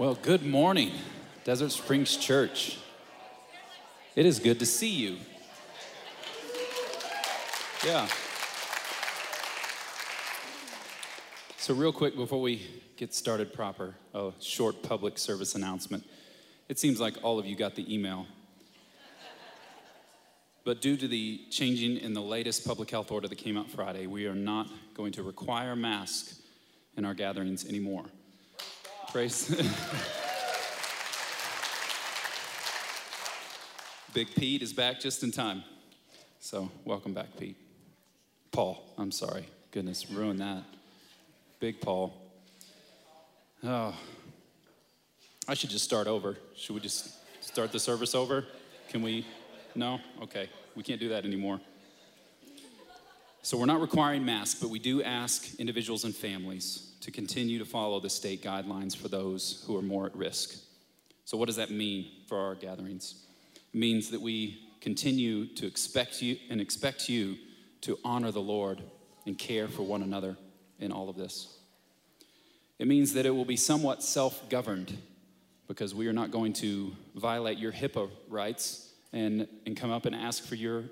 Well, good morning, Desert Springs Church. It is good to see you. Yeah. So, real quick before we get started proper, a short public service announcement. It seems like all of you got the email. But due to the changing in the latest public health order that came out Friday, we are not going to require masks in our gatherings anymore. Praise. Big Pete is back just in time. So, welcome back, Pete. Paul, I'm sorry. Goodness, ruined that. Big Paul. Oh, I should just start over. Should we just start the service over? Can we? No? Okay. We can't do that anymore. So, we're not requiring masks, but we do ask individuals and families to continue to follow the state guidelines for those who are more at risk. So, what does that mean for our gatherings? It means that we continue to expect you and expect you to honor the Lord and care for one another in all of this. It means that it will be somewhat self governed because we are not going to violate your HIPAA rights and, and come up and ask for your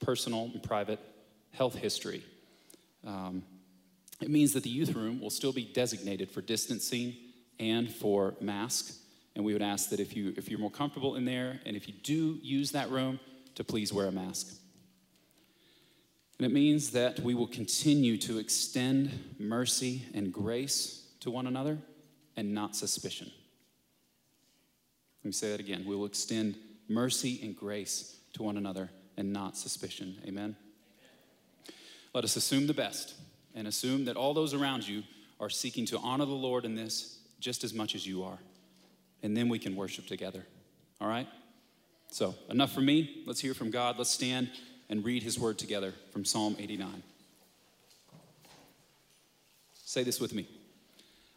personal and private health history. Um, it means that the youth room will still be designated for distancing and for masks. And we would ask that if, you, if you're more comfortable in there and if you do use that room, to please wear a mask. And it means that we will continue to extend mercy and grace to one another and not suspicion. Let me say that again. We will extend mercy and grace to one another and not suspicion. Amen? Amen. Let us assume the best and assume that all those around you are seeking to honor the Lord in this just as much as you are. And then we can worship together. All right? So, enough for me. Let's hear from God. Let's stand and read his word together from Psalm 89. Say this with me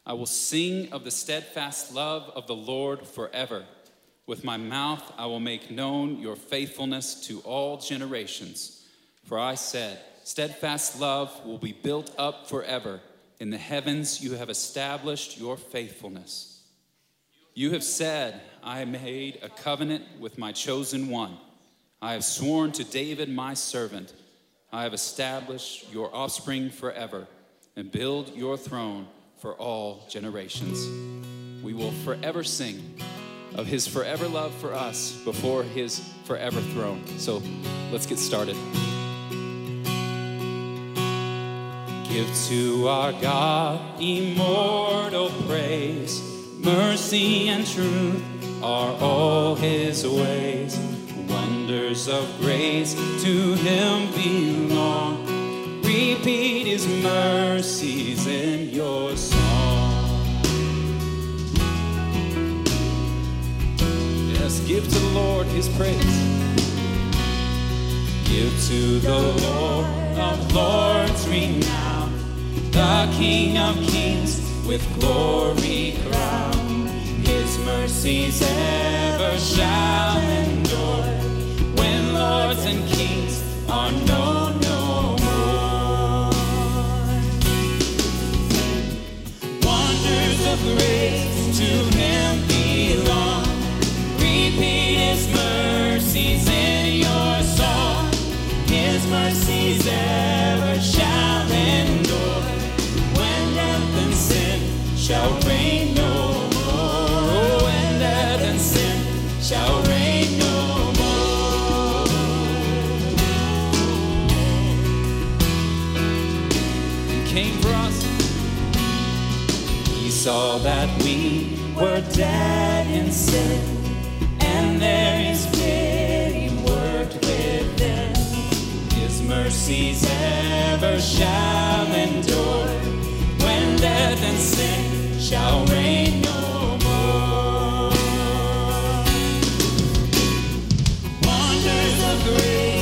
I will sing of the steadfast love of the Lord forever. With my mouth, I will make known your faithfulness to all generations. For I said, Steadfast love will be built up forever. In the heavens, you have established your faithfulness. You have said, I made a covenant with my chosen one. I have sworn to David, my servant, I have established your offspring forever and build your throne for all generations. We will forever sing of his forever love for us before his forever throne. So let's get started. Give to our God immortal praise. Mercy and truth are all his ways. Wonders of grace to him belong. Repeat his mercies in your song. Yes, give to the Lord his praise. Give to the Lord of lords renown the King of kings with glory crowned. His mercies ever shall endure when lords and kings are known no more. Wonders of grace to shall reign no more. Death and sin shall reign no more. He came for us. He saw that we were dead in sin, and there His pity worked within. His mercies ever shall endure when death and sin shall reign no more. Wonders of grace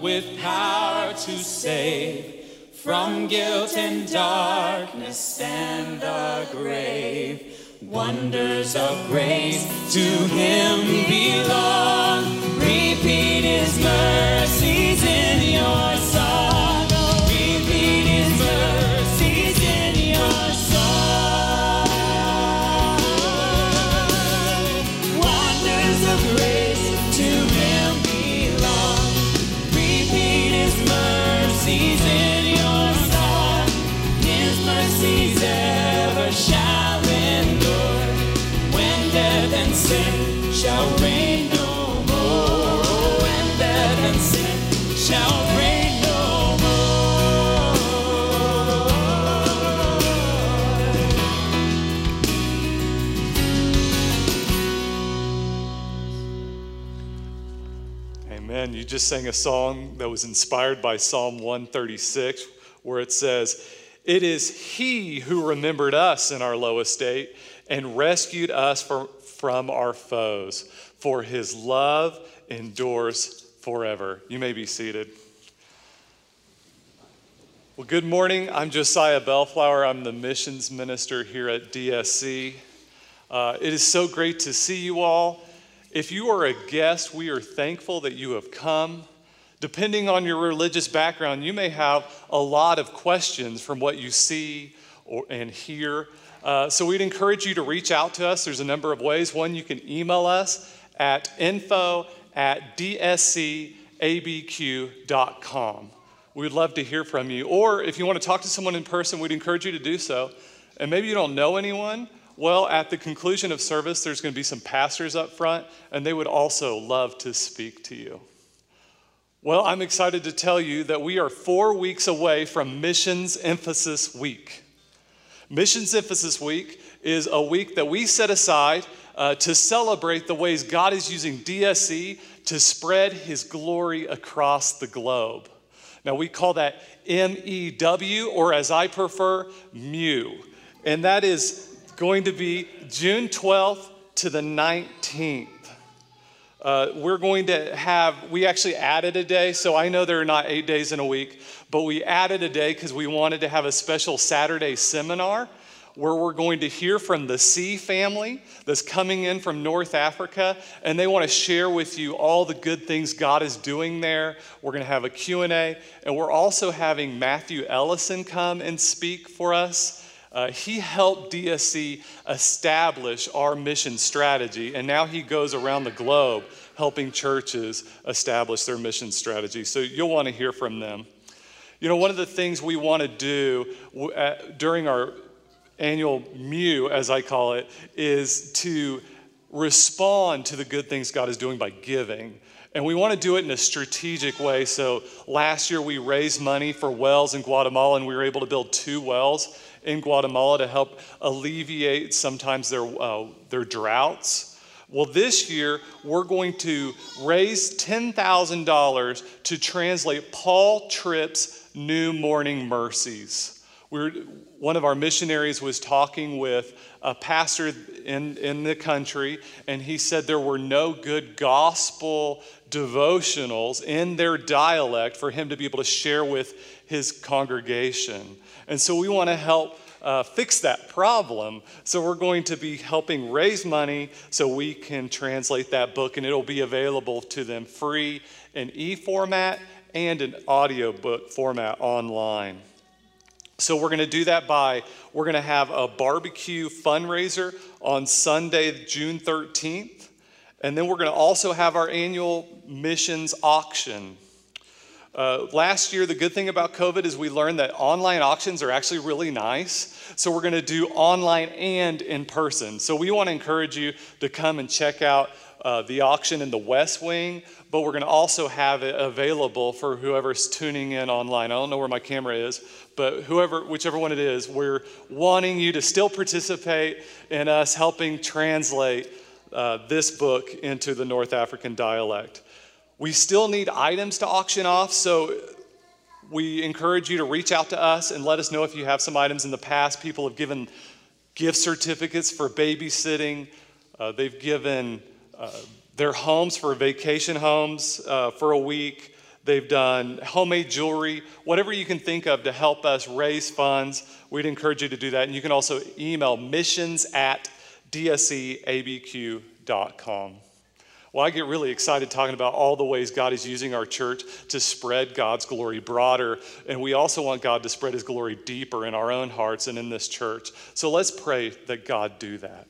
with power to save from guilt and darkness and the grave. Wonders of grace to him belong. Repeat his mercies in sang a song that was inspired by Psalm 136, where it says, It is He who remembered us in our low estate and rescued us from, from our foes, for His love endures forever. You may be seated. Well, good morning. I'm Josiah Bellflower. I'm the missions minister here at DSC. Uh, it is so great to see you all. If you are a guest, we are thankful that you have come. Depending on your religious background, you may have a lot of questions from what you see or, and hear. Uh, so we'd encourage you to reach out to us. There's a number of ways. One, you can email us at info at dscabq.com. We'd love to hear from you. Or if you want to talk to someone in person, we'd encourage you to do so. And maybe you don't know anyone. Well, at the conclusion of service, there's going to be some pastors up front, and they would also love to speak to you. Well, I'm excited to tell you that we are four weeks away from Missions Emphasis Week. Missions Emphasis Week is a week that we set aside uh, to celebrate the ways God is using DSC to spread his glory across the globe. Now, we call that MEW, or as I prefer, MU. And that is going to be June 12th to the 19th. Uh, we're going to have, we actually added a day, so I know there are not eight days in a week, but we added a day because we wanted to have a special Saturday seminar where we're going to hear from the C family that's coming in from North Africa, and they want to share with you all the good things God is doing there. We're going to have a Q&A, and we're also having Matthew Ellison come and speak for us. Uh, he helped DSC establish our mission strategy, and now he goes around the globe helping churches establish their mission strategy. So you'll want to hear from them. You know, one of the things we want to do uh, during our annual Mew, as I call it, is to respond to the good things God is doing by giving. And we want to do it in a strategic way. So last year we raised money for wells in Guatemala, and we were able to build two wells in Guatemala to help alleviate sometimes their, uh, their droughts. Well, this year we're going to raise $10,000 to translate Paul Tripp's New Morning Mercies. We're, one of our missionaries was talking with a pastor in, in the country, and he said there were no good gospel devotionals in their dialect for him to be able to share with his congregation. And so we want to help uh, fix that problem. So we're going to be helping raise money so we can translate that book, and it'll be available to them free in e format and an audiobook format online. So we're going to do that by we're going to have a barbecue fundraiser on Sunday, June 13th. And then we're going to also have our annual missions auction. Uh, last year, the good thing about COVID is we learned that online auctions are actually really nice. So we're going to do online and in person. So we want to encourage you to come and check out uh, the auction in the West Wing, but we're going to also have it available for whoever's tuning in online. I don't know where my camera is, but whoever, whichever one it is, we're wanting you to still participate in us helping translate uh, this book into the North African dialect. We still need items to auction off, so we encourage you to reach out to us and let us know if you have some items in the past. People have given gift certificates for babysitting, uh, they've given uh, their homes for vacation homes uh, for a week. They've done homemade jewelry, whatever you can think of to help us raise funds. We'd encourage you to do that. And you can also email missions at dscabq.com. Well, I get really excited talking about all the ways God is using our church to spread God's glory broader. And we also want God to spread his glory deeper in our own hearts and in this church. So let's pray that God do that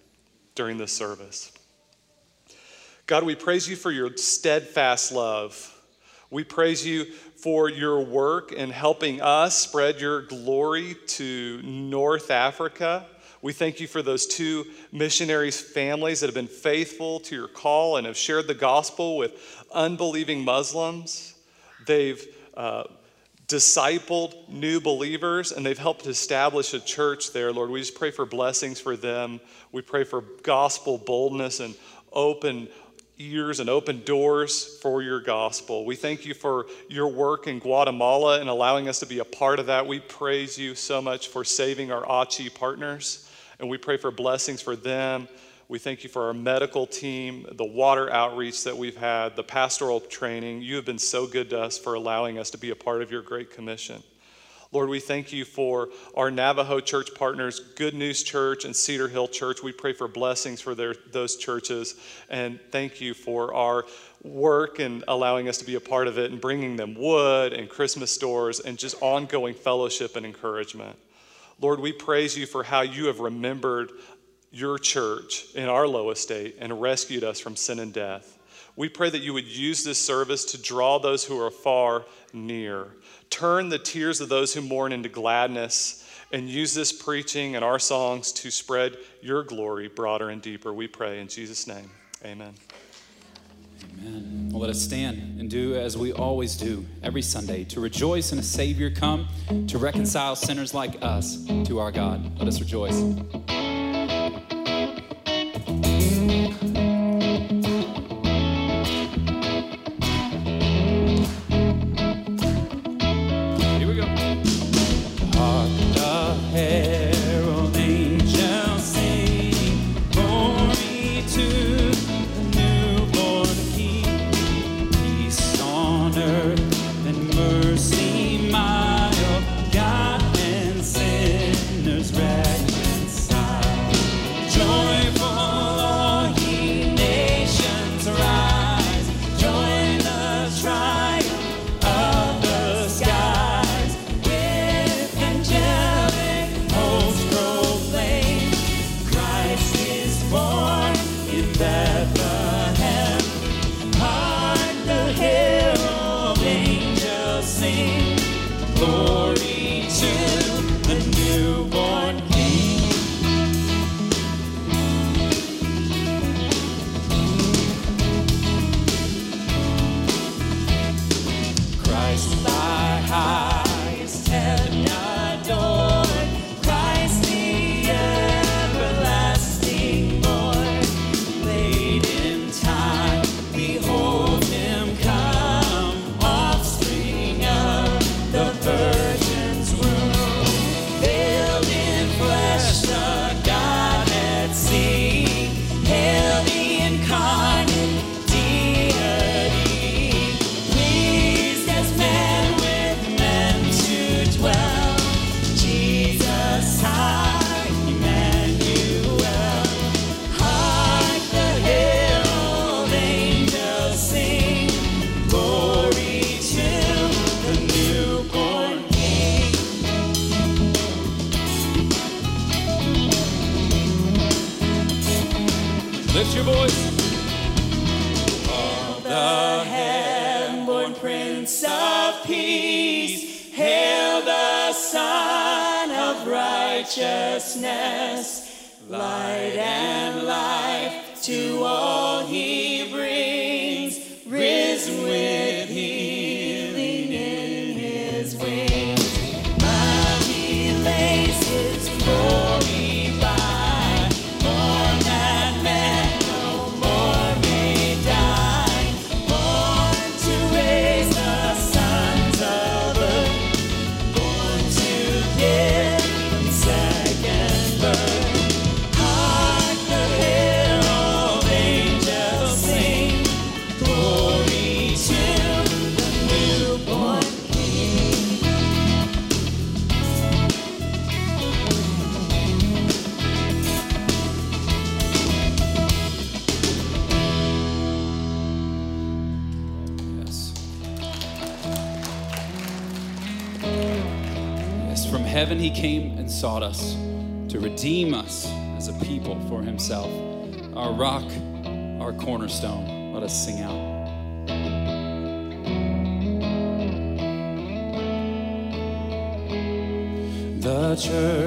during this service. God, we praise you for your steadfast love. We praise you for your work in helping us spread your glory to North Africa. We thank you for those two missionaries' families that have been faithful to your call and have shared the gospel with unbelieving Muslims. They've uh, discipled new believers and they've helped establish a church there, Lord. We just pray for blessings for them. We pray for gospel boldness and open ears and open doors for your gospel. We thank you for your work in Guatemala and allowing us to be a part of that. We praise you so much for saving our Achi partners. And we pray for blessings for them. We thank you for our medical team, the water outreach that we've had, the pastoral training. You have been so good to us for allowing us to be a part of your Great Commission. Lord, we thank you for our Navajo church partners, Good News Church and Cedar Hill Church. We pray for blessings for their, those churches. And thank you for our work and allowing us to be a part of it and bringing them wood and Christmas stores and just ongoing fellowship and encouragement. Lord, we praise you for how you have remembered your church in our low estate and rescued us from sin and death. We pray that you would use this service to draw those who are far near. Turn the tears of those who mourn into gladness and use this preaching and our songs to spread your glory broader and deeper. We pray in Jesus' name. Amen. Amen. Well, let us stand and do as we always do every Sunday to rejoice in a Savior come to reconcile sinners like us to our God. Let us rejoice. sought us to redeem us as a people for himself. Our rock, our cornerstone. Let us sing out. The church.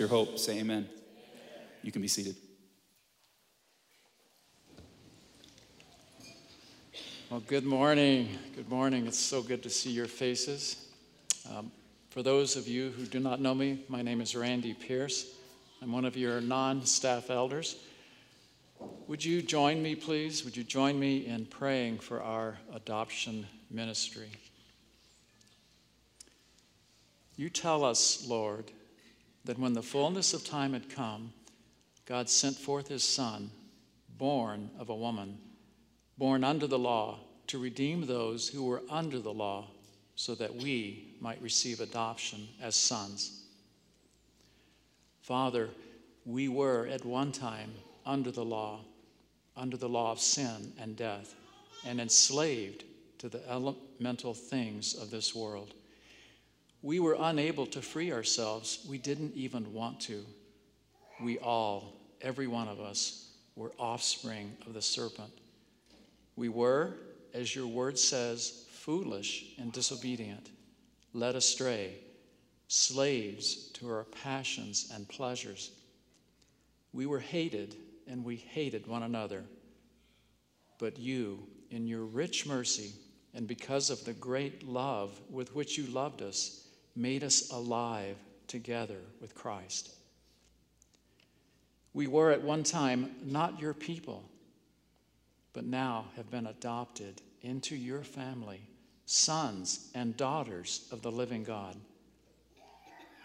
Your hope, say amen. You can be seated. Well, good morning. Good morning. It's so good to see your faces. Um, for those of you who do not know me, my name is Randy Pierce. I'm one of your non staff elders. Would you join me, please? Would you join me in praying for our adoption ministry? You tell us, Lord, that when the fullness of time had come, God sent forth his Son, born of a woman born under the law, to redeem those who were under the law, so that we might receive adoption as sons. Father, we were at one time under the law, under the law of sin and death, and enslaved to the elemental things of this world. We were unable to free ourselves. We didn't even want to. We all, every one of us, were offspring of the serpent. We were, as your word says, foolish and disobedient, led astray, slaves to our passions and pleasures. We were hated and we hated one another. But you, in your rich mercy, and because of the great love with which you loved us, made us alive together with Christ. We were at one time not your people but now have been adopted into your family, sons and daughters of the living God.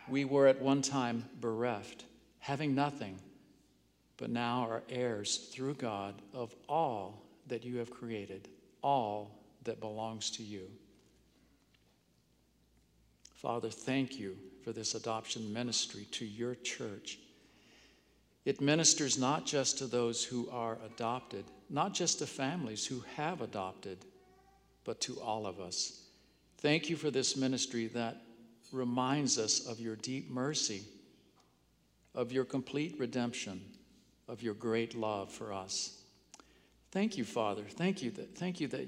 We were at one time bereft, having nothing, but now are heirs through God of all that you have created, all that belongs to you. Father, thank you for this adoption ministry to your church. It ministers not just to those who are adopted, not just to families who have adopted, but to all of us. Thank you for this ministry that reminds us of your deep mercy, of your complete redemption, of your great love for us. Thank you, Father. Thank you that, thank you that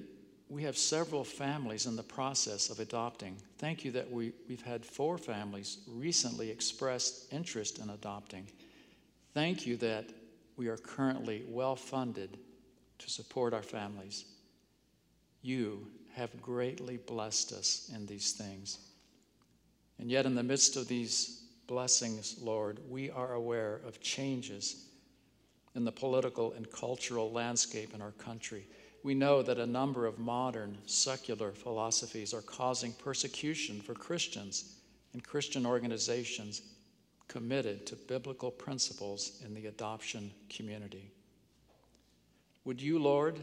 we have several families in the process of adopting. Thank you that we, we've had four families recently express interest in adopting. Thank you that we are currently well funded to support our families. You have greatly blessed us in these things. And yet, in the midst of these blessings, Lord, we are aware of changes in the political and cultural landscape in our country. We know that a number of modern secular philosophies are causing persecution for Christians and Christian organizations committed to biblical principles in the adoption community. Would you, Lord,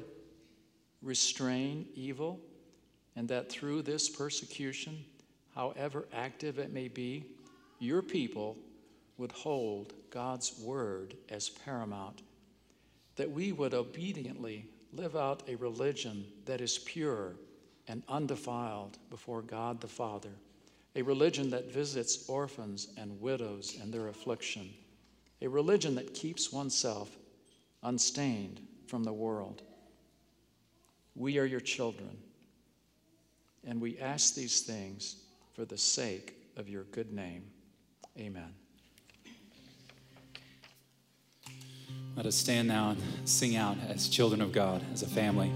restrain evil, and that through this persecution, however active it may be, your people would hold God's word as paramount, that we would obediently live out a religion that is pure and undefiled before God the Father, a religion that visits orphans and widows in their affliction, a religion that keeps oneself unstained from the world. We are your children, and we ask these things for the sake of your good name. Amen. Let us stand now and sing out as children of God, as a family.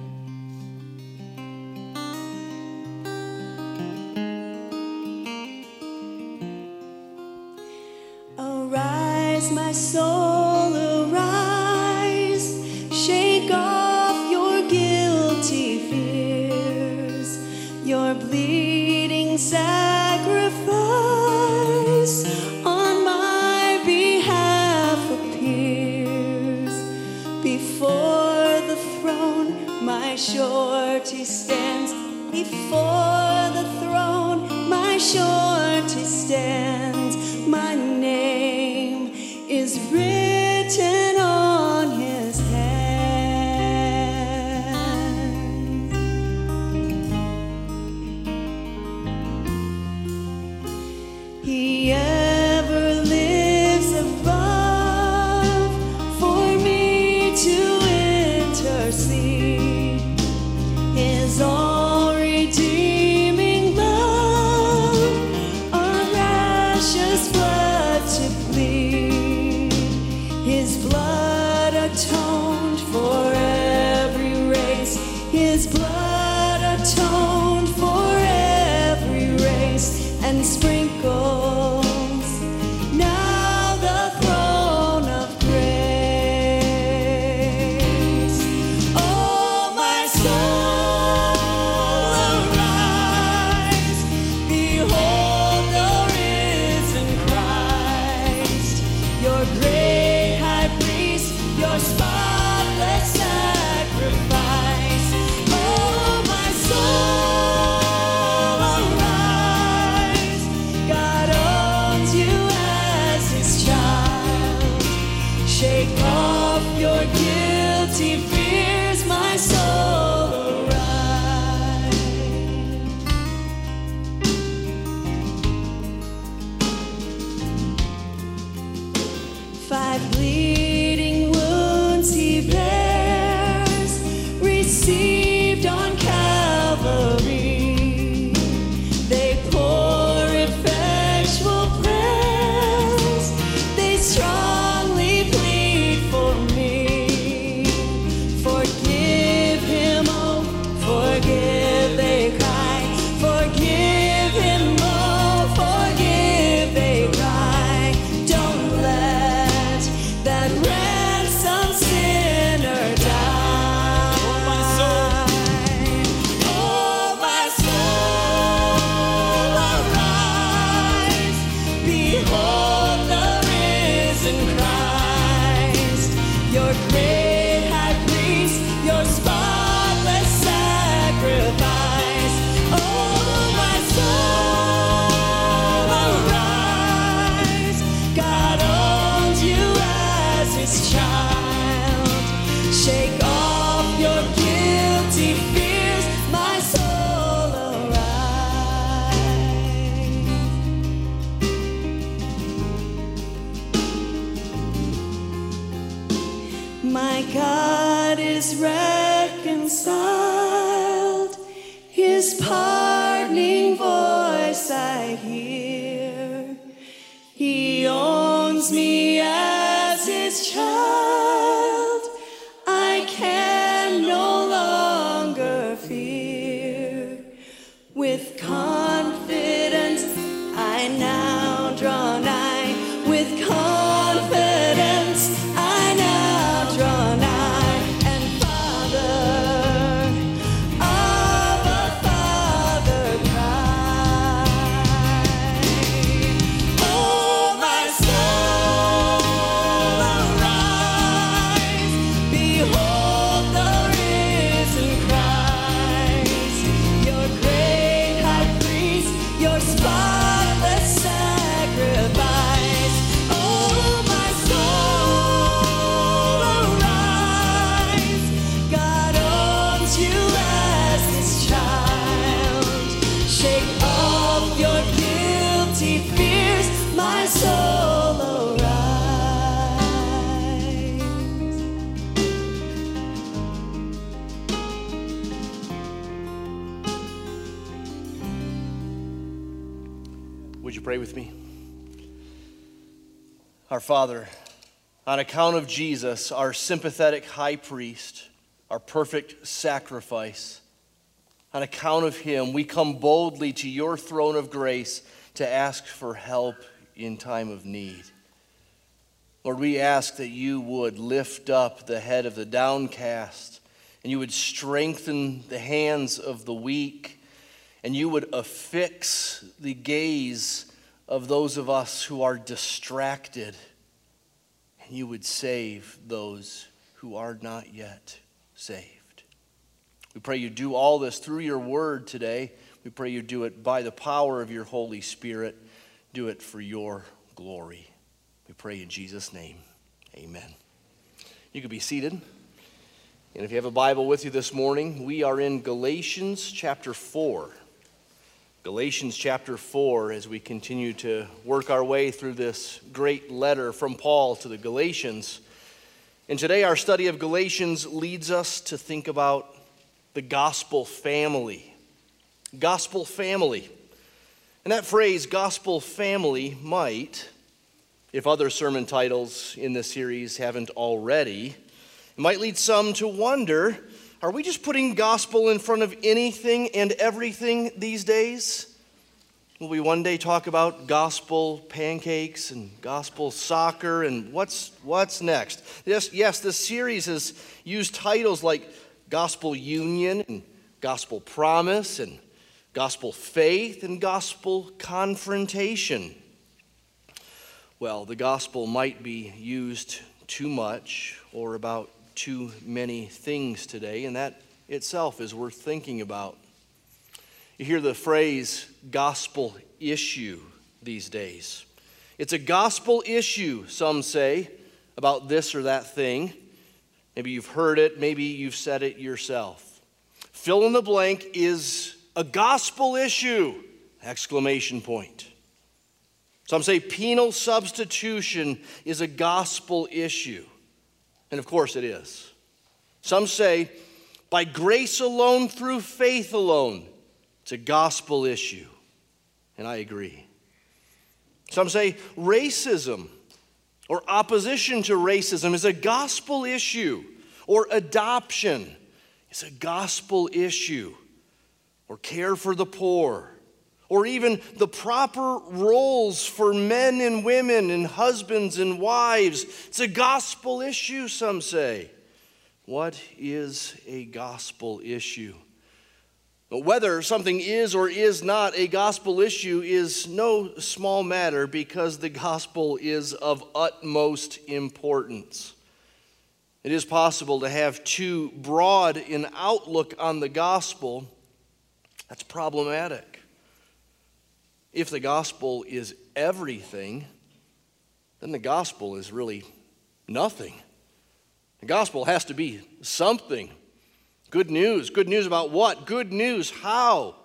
Arise, my soul, His blood Father, on account of Jesus, our sympathetic high priest, our perfect sacrifice, on account of him, we come boldly to your throne of grace to ask for help in time of need. Lord, we ask that you would lift up the head of the downcast, and you would strengthen the hands of the weak, and you would affix the gaze of those of us who are distracted, you would save those who are not yet saved. We pray you do all this through your word today. We pray you do it by the power of your Holy Spirit. Do it for your glory. We pray in Jesus' name. Amen. You could be seated. And if you have a Bible with you this morning, we are in Galatians chapter 4. Galatians chapter 4, as we continue to work our way through this great letter from Paul to the Galatians. And today, our study of Galatians leads us to think about the gospel family. Gospel family. And that phrase, gospel family, might, if other sermon titles in this series haven't already, might lead some to wonder are we just putting gospel in front of anything and everything these days? Will we one day talk about gospel pancakes and gospel soccer and what's, what's next? Yes, yes, this series has used titles like gospel union and gospel promise and gospel faith and gospel confrontation. Well, the gospel might be used too much or about too many things today, and that itself is worth thinking about. You hear the phrase gospel issue these days. It's a gospel issue, some say, about this or that thing. Maybe you've heard it, maybe you've said it yourself. Fill in the blank is a gospel issue! Exclamation point. Some say penal substitution is a gospel issue. And of course it is. Some say, by grace alone, through faith alone, it's a gospel issue. And I agree. Some say racism or opposition to racism is a gospel issue, or adoption is a gospel issue, or care for the poor or even the proper roles for men and women and husbands and wives. It's a gospel issue, some say. What is a gospel issue? Whether something is or is not a gospel issue is no small matter because the gospel is of utmost importance. It is possible to have too broad an outlook on the gospel. That's problematic. If the gospel is everything, then the gospel is really nothing. The gospel has to be something. Good news. Good news about what? Good news. How?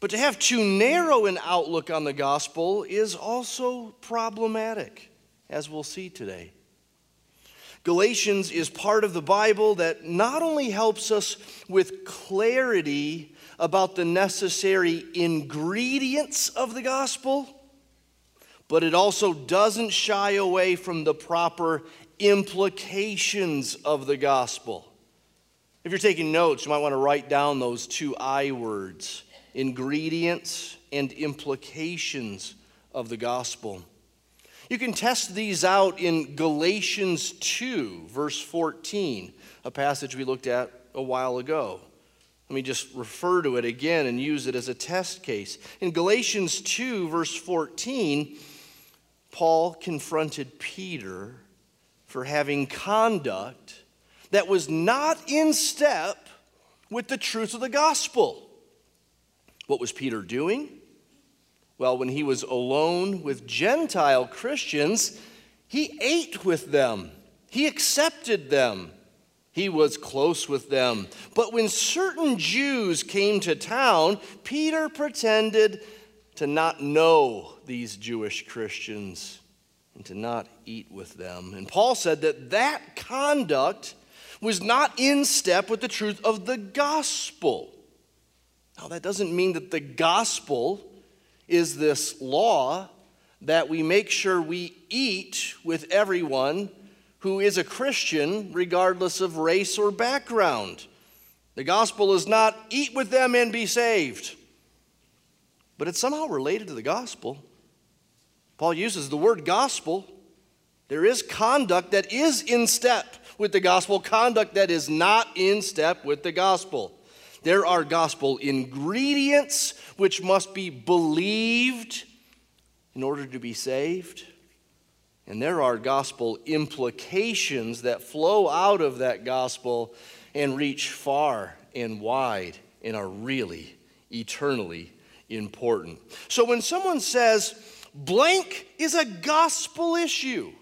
But to have too narrow an outlook on the gospel is also problematic, as we'll see today. Galatians is part of the Bible that not only helps us with clarity about the necessary ingredients of the gospel, but it also doesn't shy away from the proper implications of the gospel. If you're taking notes, you might want to write down those two I words ingredients and implications of the gospel. You can test these out in Galatians 2, verse 14, a passage we looked at a while ago. Let me just refer to it again and use it as a test case. In Galatians 2, verse 14, Paul confronted Peter for having conduct that was not in step with the truth of the gospel. What was Peter doing? Well, when he was alone with Gentile Christians, he ate with them, he accepted them. He was close with them. But when certain Jews came to town, Peter pretended to not know these Jewish Christians and to not eat with them. And Paul said that that conduct was not in step with the truth of the gospel. Now, that doesn't mean that the gospel is this law that we make sure we eat with everyone who is a Christian, regardless of race or background. The gospel is not eat with them and be saved, but it's somehow related to the gospel. Paul uses the word gospel. There is conduct that is in step with the gospel, conduct that is not in step with the gospel. There are gospel ingredients which must be believed in order to be saved. And there are gospel implications that flow out of that gospel and reach far and wide and are really eternally important. So when someone says, blank is a gospel issue,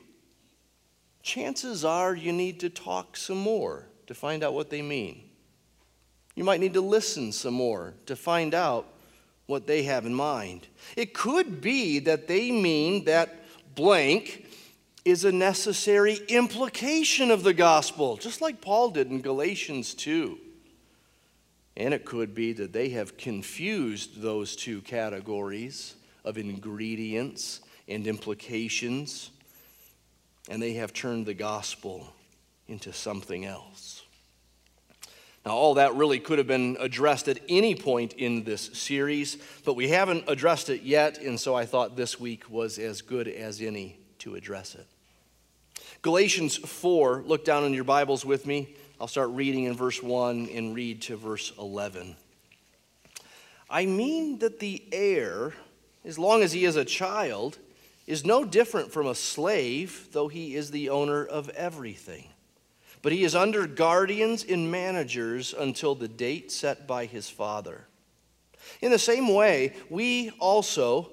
chances are you need to talk some more to find out what they mean. You might need to listen some more to find out what they have in mind. It could be that they mean that blank is a necessary implication of the gospel, just like Paul did in Galatians 2. And it could be that they have confused those two categories of ingredients and implications, and they have turned the gospel into something else. Now, all that really could have been addressed at any point in this series, but we haven't addressed it yet, and so I thought this week was as good as any to address it. Galatians 4, look down in your Bibles with me. I'll start reading in verse 1 and read to verse 11. I mean that the heir, as long as he is a child, is no different from a slave, though he is the owner of everything. But he is under guardians and managers until the date set by his father. In the same way, we also,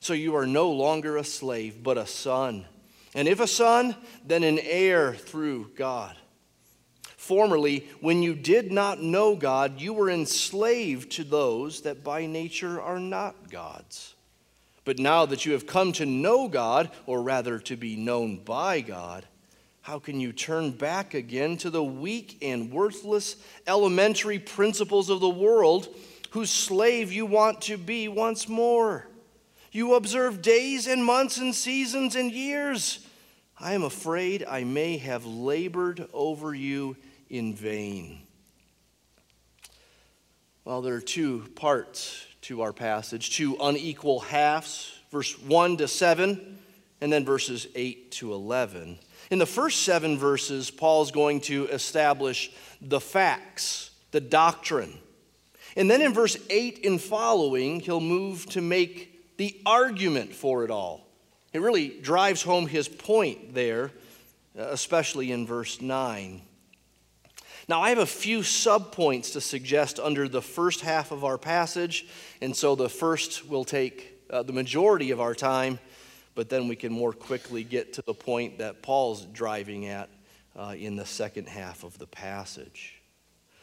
So you are no longer a slave, but a son. And if a son, then an heir through God. Formerly, when you did not know God, you were enslaved to those that by nature are not God's. But now that you have come to know God, or rather to be known by God, how can you turn back again to the weak and worthless elementary principles of the world whose slave you want to be once more? You observe days and months and seasons and years. I am afraid I may have labored over you in vain. Well, there are two parts to our passage, two unequal halves, verse 1 to 7, and then verses 8 to 11. In the first seven verses, Paul is going to establish the facts, the doctrine. And then in verse 8 and following, he'll move to make the argument for it all. It really drives home his point there, especially in verse 9. Now, I have a few subpoints to suggest under the first half of our passage, and so the first will take uh, the majority of our time but then we can more quickly get to the point that Paul's driving at uh, in the second half of the passage.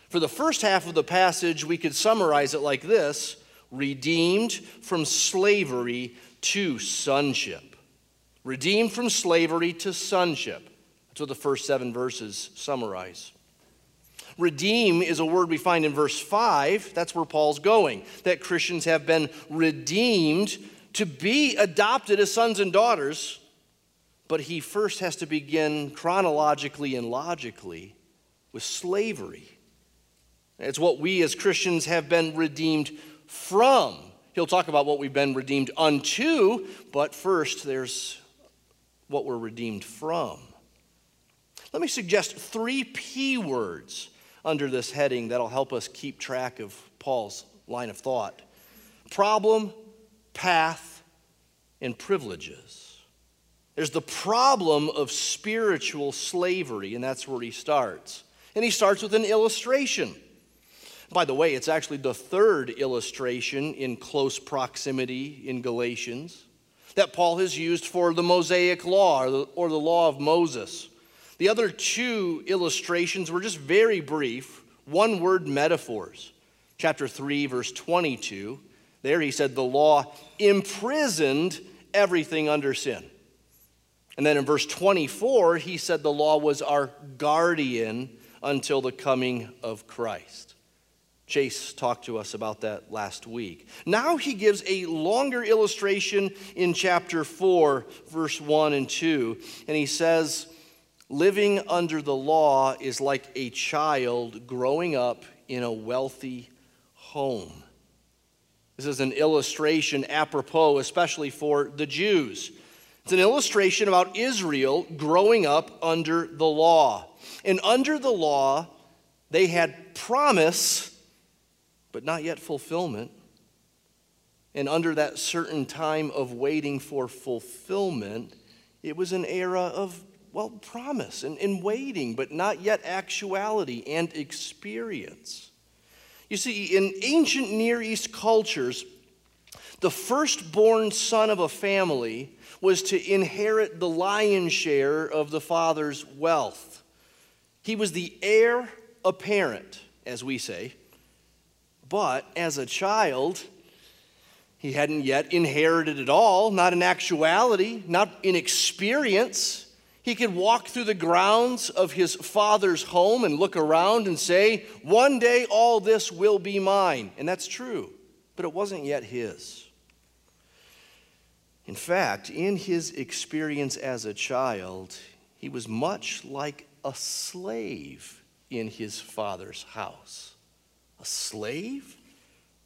For the first half of the passage, we could summarize it like this redeemed from slavery to sonship. Redeemed from slavery to sonship. That's what the first seven verses summarize. Redeem is a word we find in verse 5. That's where Paul's going. That Christians have been redeemed to be adopted as sons and daughters, but he first has to begin chronologically and logically with slavery. It's what we as Christians have been redeemed from. He'll talk about what we've been redeemed unto, but first there's what we're redeemed from. Let me suggest three P words under this heading that'll help us keep track of Paul's line of thought problem, path, and privileges. There's the problem of spiritual slavery, and that's where he starts. And he starts with an illustration. By the way, it's actually the third illustration in close proximity in Galatians that Paul has used for the Mosaic law or the, law of Moses. The other two illustrations were just very brief, one word metaphors. Chapter 3, verse 22 there he said the law imprisoned everything under sin. And then in verse 24, he said the law was our guardian until the coming of Christ. Chase talked to us about that last week. Now he gives a longer illustration in chapter 4, verse 1 and 2. And he says, Living under the law is like a child growing up in a wealthy home. This is an illustration apropos, especially for the Jews. It's an illustration about Israel growing up under the law. And under the law, they had promise, but not yet fulfillment. And under that certain time of waiting for fulfillment, it was an era of, well, promise and, and waiting, but not yet actuality and experience. You see, in ancient Near East cultures, the firstborn son of a family was to inherit the lion's share of the father's wealth. He was the heir apparent, as we say, but as a child, he hadn't yet inherited it all, not in actuality, not in experience. He could walk through the grounds of his father's home and look around and say, One day all this will be mine. And that's true, but it wasn't yet his. In fact, in his experience as a child, he was much like a slave in his father's house. A slave?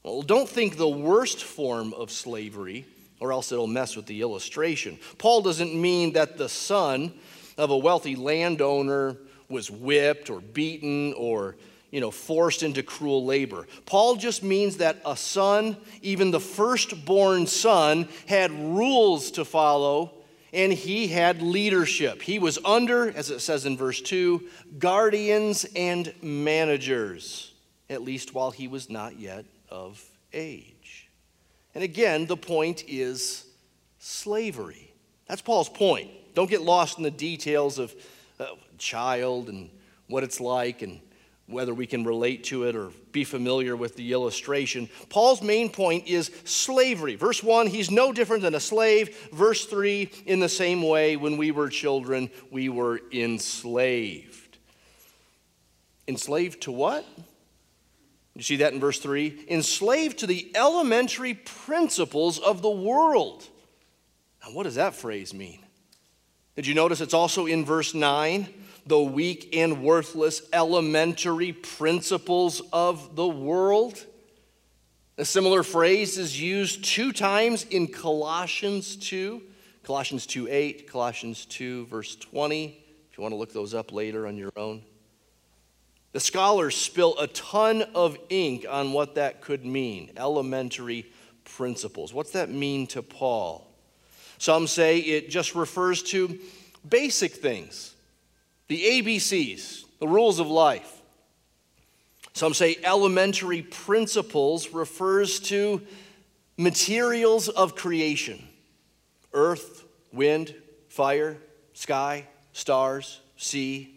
Well, don't think the worst form of slavery, or else it'll mess with the illustration. Paul doesn't mean that the son of a wealthy landowner was whipped or beaten or you know, forced into cruel labor. Paul just means that a son, even the firstborn son, had rules to follow and he had leadership. He was under, as it says in verse 2, guardians and managers, at least while he was not yet of age. And again, the point is slavery. That's Paul's point. Don't get lost in the details of uh, child and what it's like and whether we can relate to it or be familiar with the illustration. Paul's main point is slavery. Verse 1, he's no different than a slave. Verse 3, in the same way, when we were children, we were enslaved. Enslaved to what? You see that in verse 3? Enslaved to the elementary principles of the world. Now, what does that phrase mean? Did you notice it's also in verse 9? the weak and worthless elementary principles of the world. A similar phrase is used two times in Colossians 2, Colossians 2 8, Colossians 2, verse 20, if you want to look those up later on your own. The scholars spill a ton of ink on what that could mean elementary principles. What's that mean to Paul? Some say it just refers to basic things the ABCs, the rules of life. Some say elementary principles refers to materials of creation earth, wind, fire, sky, stars, sea,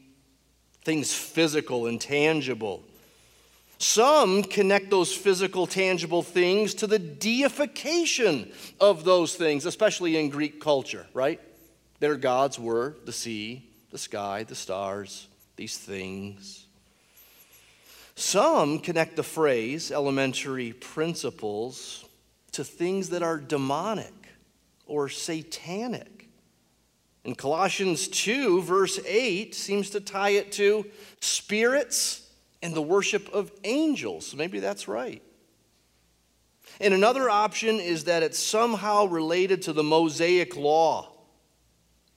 things physical and tangible. Some connect those physical, tangible things to the deification of those things, especially in Greek culture, right? Their gods were the sea, the sky, the stars, these things. Some connect the phrase elementary principles to things that are demonic or satanic. In Colossians 2, verse 8, seems to tie it to spirits and the worship of angels. Maybe that's right. And another option is that it's somehow related to the Mosaic law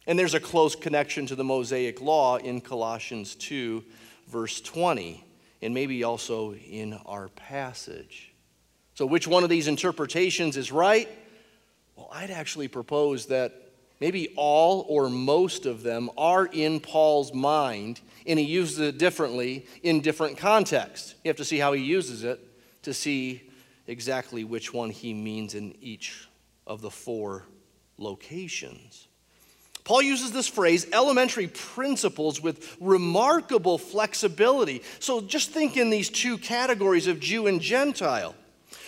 and there's a close connection to the Mosaic law in Colossians 2, verse 20, and maybe also in our passage. So, which one of these interpretations is right? Well, I'd actually propose that maybe all or most of them are in Paul's mind, and he uses it differently in different contexts. You have to see how he uses it to see exactly which one he means in each of the four locations. Paul uses this phrase, elementary principles, with remarkable flexibility. So just think in these two categories of Jew and Gentile.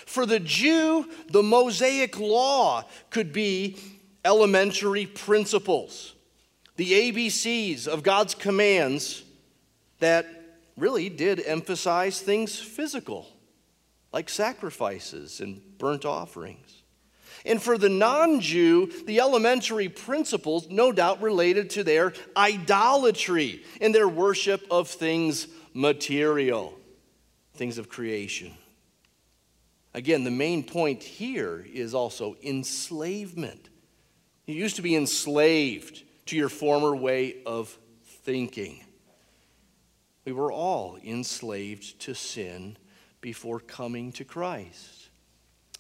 For the Jew, the Mosaic law could be elementary principles, the ABCs of God's commands that really did emphasize things physical, like sacrifices and burnt offerings. And for the non Jew, the elementary principles, no doubt related to their idolatry and their worship of things material, things of creation. Again, the main point here is also enslavement. You used to be enslaved to your former way of thinking. We were all enslaved to sin before coming to Christ.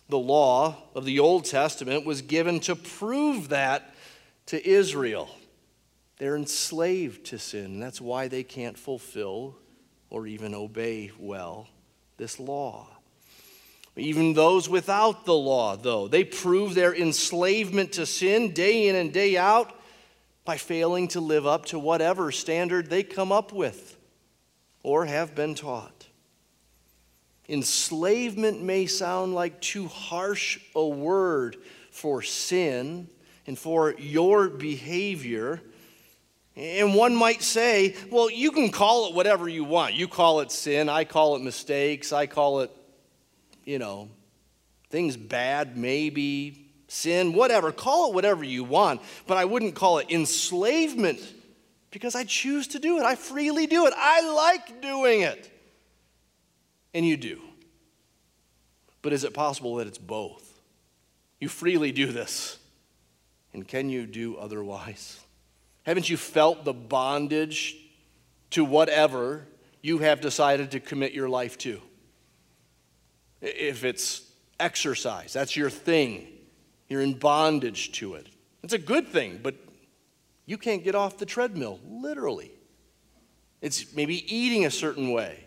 The law of the Old Testament was given to prove that to Israel. They're enslaved to sin. That's why they can't fulfill or even obey well this law. Even those without the law, though, they prove their enslavement to sin day in and day out by failing to live up to whatever standard they come up with or have been taught. Enslavement may sound like too harsh a word for sin and for your behavior. And one might say, well, you can call it whatever you want. You call it sin, I call it mistakes, I call it, you know, things bad, maybe, sin, whatever. Call it whatever you want, but I wouldn't call it enslavement because I choose to do it. I freely do it. I like doing it. And you do. But is it possible that it's both? You freely do this. And can you do otherwise? Haven't you felt the bondage to whatever you have decided to commit your life to? If it's exercise, that's your thing. You're in bondage to it. It's a good thing, but you can't get off the treadmill, literally. It's maybe eating a certain way.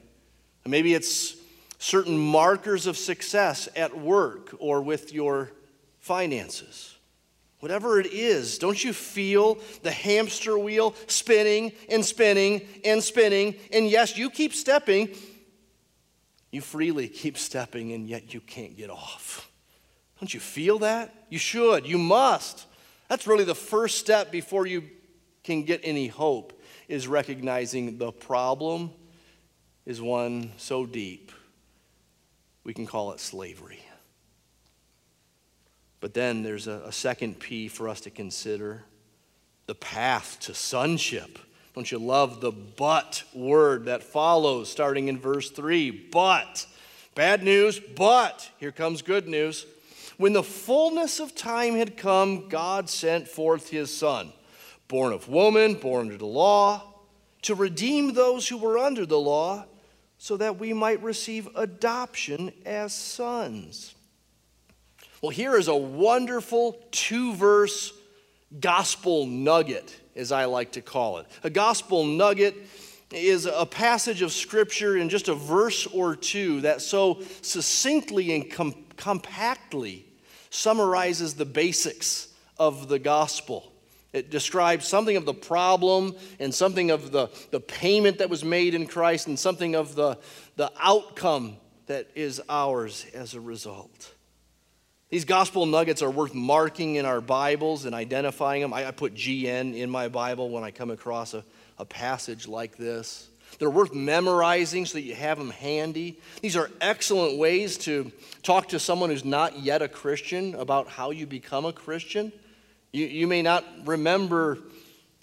Maybe it's certain markers of success at work or with your finances. Whatever it is, don't you feel the hamster wheel spinning and spinning and spinning? And yes, you keep stepping. You freely keep stepping, and yet you can't get off. Don't you feel that? You should. You must. That's really the first step before you can get any hope is recognizing the problem is one so deep we can call it slavery. But then there's a, a, second P for us to consider the path to sonship. Don't you love the but word that follows starting in verse 3? But. Bad news, but. Here comes good news. When the fullness of time had come, God sent forth his Son, born of woman, born under the law, to redeem those who were under the law, so that we might receive adoption as sons. Well, here is a wonderful two verse gospel nugget, as I like to call it. A gospel nugget is a passage of scripture in just a verse or two that so succinctly and com- compactly summarizes the basics of the gospel. It describes something of the problem and something of the, the payment that was made in Christ and something of the, the outcome that is ours as a result. These gospel nuggets are worth marking in our Bibles and identifying them. I, I put GN in my Bible when I come across a, a passage like this. They're worth memorizing so that you have them handy. These are excellent ways to talk to someone who's not yet a Christian about how you become a Christian. You, you may not remember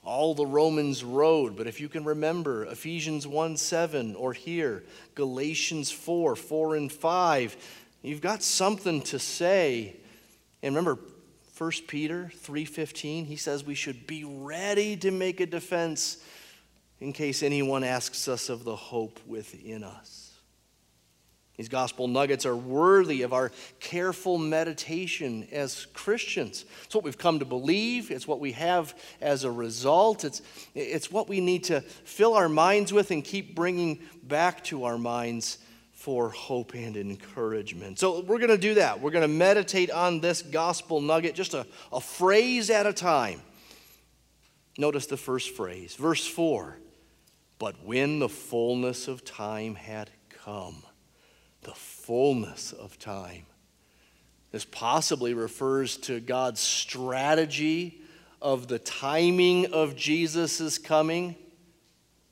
all the Romans road, but if you can remember Ephesians 1 7 or here, Galatians 4 4 and 5, you've got something to say. And remember, 1 Peter 3:15, he says we should be ready to make a defense in case anyone asks us of the hope within us. These gospel nuggets are worthy of our careful meditation as Christians. It's what we've come to believe, it's what we have as a result, it's, it's what we need to fill our minds with and keep bringing back to our minds for hope and encouragement. So, we're going to do that. We're going to meditate on this gospel nugget, just a, a phrase at a time. Notice the first phrase, verse 4 but when the fullness of time had come, the fullness of time. This possibly refers to God's strategy of the timing of Jesus' coming.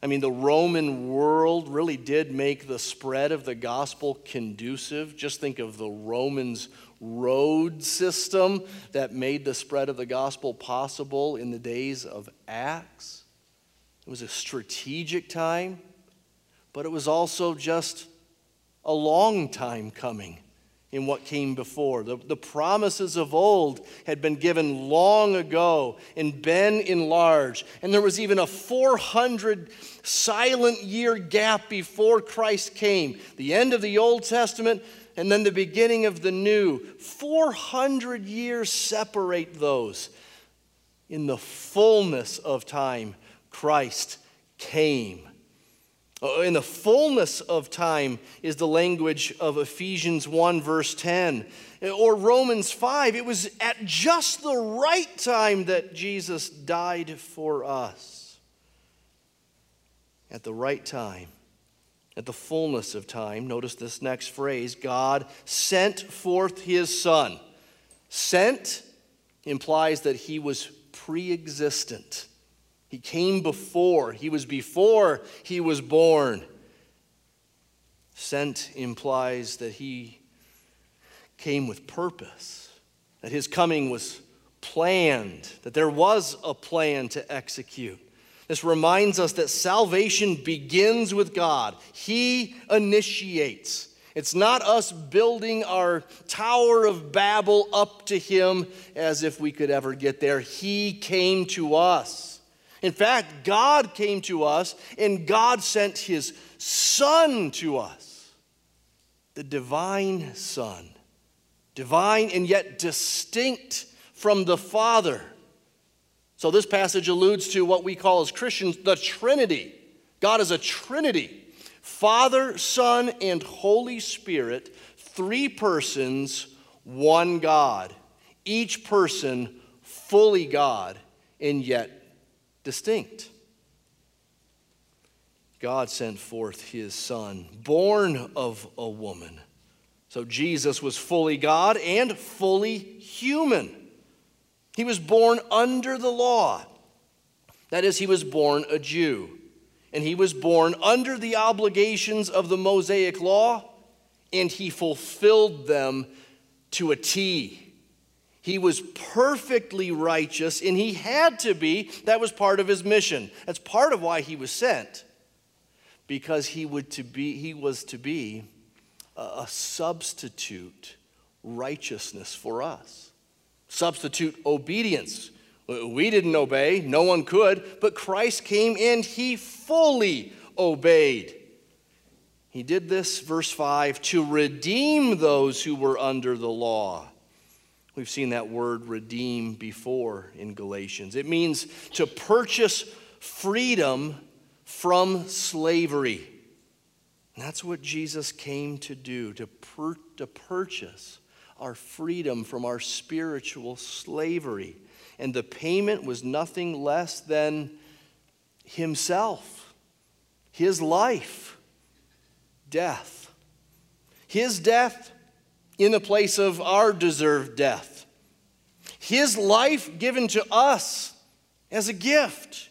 I mean, the Roman world really did make the spread of the gospel conducive. Just think of the Romans' road system that made the spread of the gospel possible in the days of Acts. It was a strategic time, but it was also just a long time coming in what came before. The, the promises of old had been given long ago and been enlarged. And there was even a 400 silent year gap before Christ came. The end of the Old Testament and then the beginning of the new. 400 years separate those. In the fullness of time, Christ came. Uh, in the fullness of time is the language of Ephesians 1, verse 10. Or Romans 5. It was at just the right time that Jesus died for us. At the right time, at the fullness of time. Notice this next phrase God sent forth his Son. Sent implies that he was pre existent. He came before, he was before he was born. Sent implies that he came with purpose, that his coming was planned, that there was a plan to execute. This reminds us that salvation begins with God. He initiates. It's not us building our Tower of Babel up to Him as if we could ever get there. He came to us. In fact, God came to us and God sent his Son to us, the divine Son, divine and yet distinct from the Father. So, this passage alludes to what we call as Christians the Trinity. God is a Trinity Father, Son, and Holy Spirit, three persons, one God. Each person fully God and yet distinct. God sent forth his son, born of a woman. So Jesus was fully God and fully human. He was born under the law. That is, he was born a Jew. And he was born under the obligations of the Mosaic law, and he fulfilled them to a T. He was perfectly righteous, and he had to be. That was part of his mission. That's part of why he was sent, because he, would to be, he was to be a substitute righteousness for us, substitute obedience. We didn't obey, no one could, but Christ came and he fully obeyed. He did this, verse 5, to redeem those who were under the law We've seen that word redeem before in Galatians. It means to purchase freedom from slavery. And that's what Jesus came to do, to, pur- to purchase our freedom from our spiritual slavery. And the payment was nothing less than Himself, His life, death. His death in the place of our deserved death. His life given to us as a gift.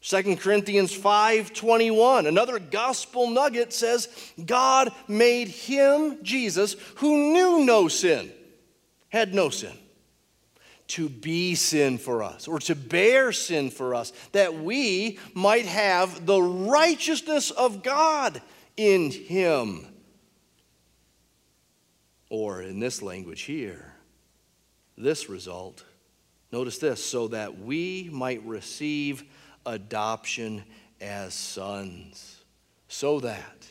2 Corinthians 5:21 another gospel nugget says God made him Jesus who knew no sin had no sin to be sin for us or to bear sin for us that we might have the righteousness of God in him or in this language here, this result. Notice this so that we might receive adoption as sons. So that.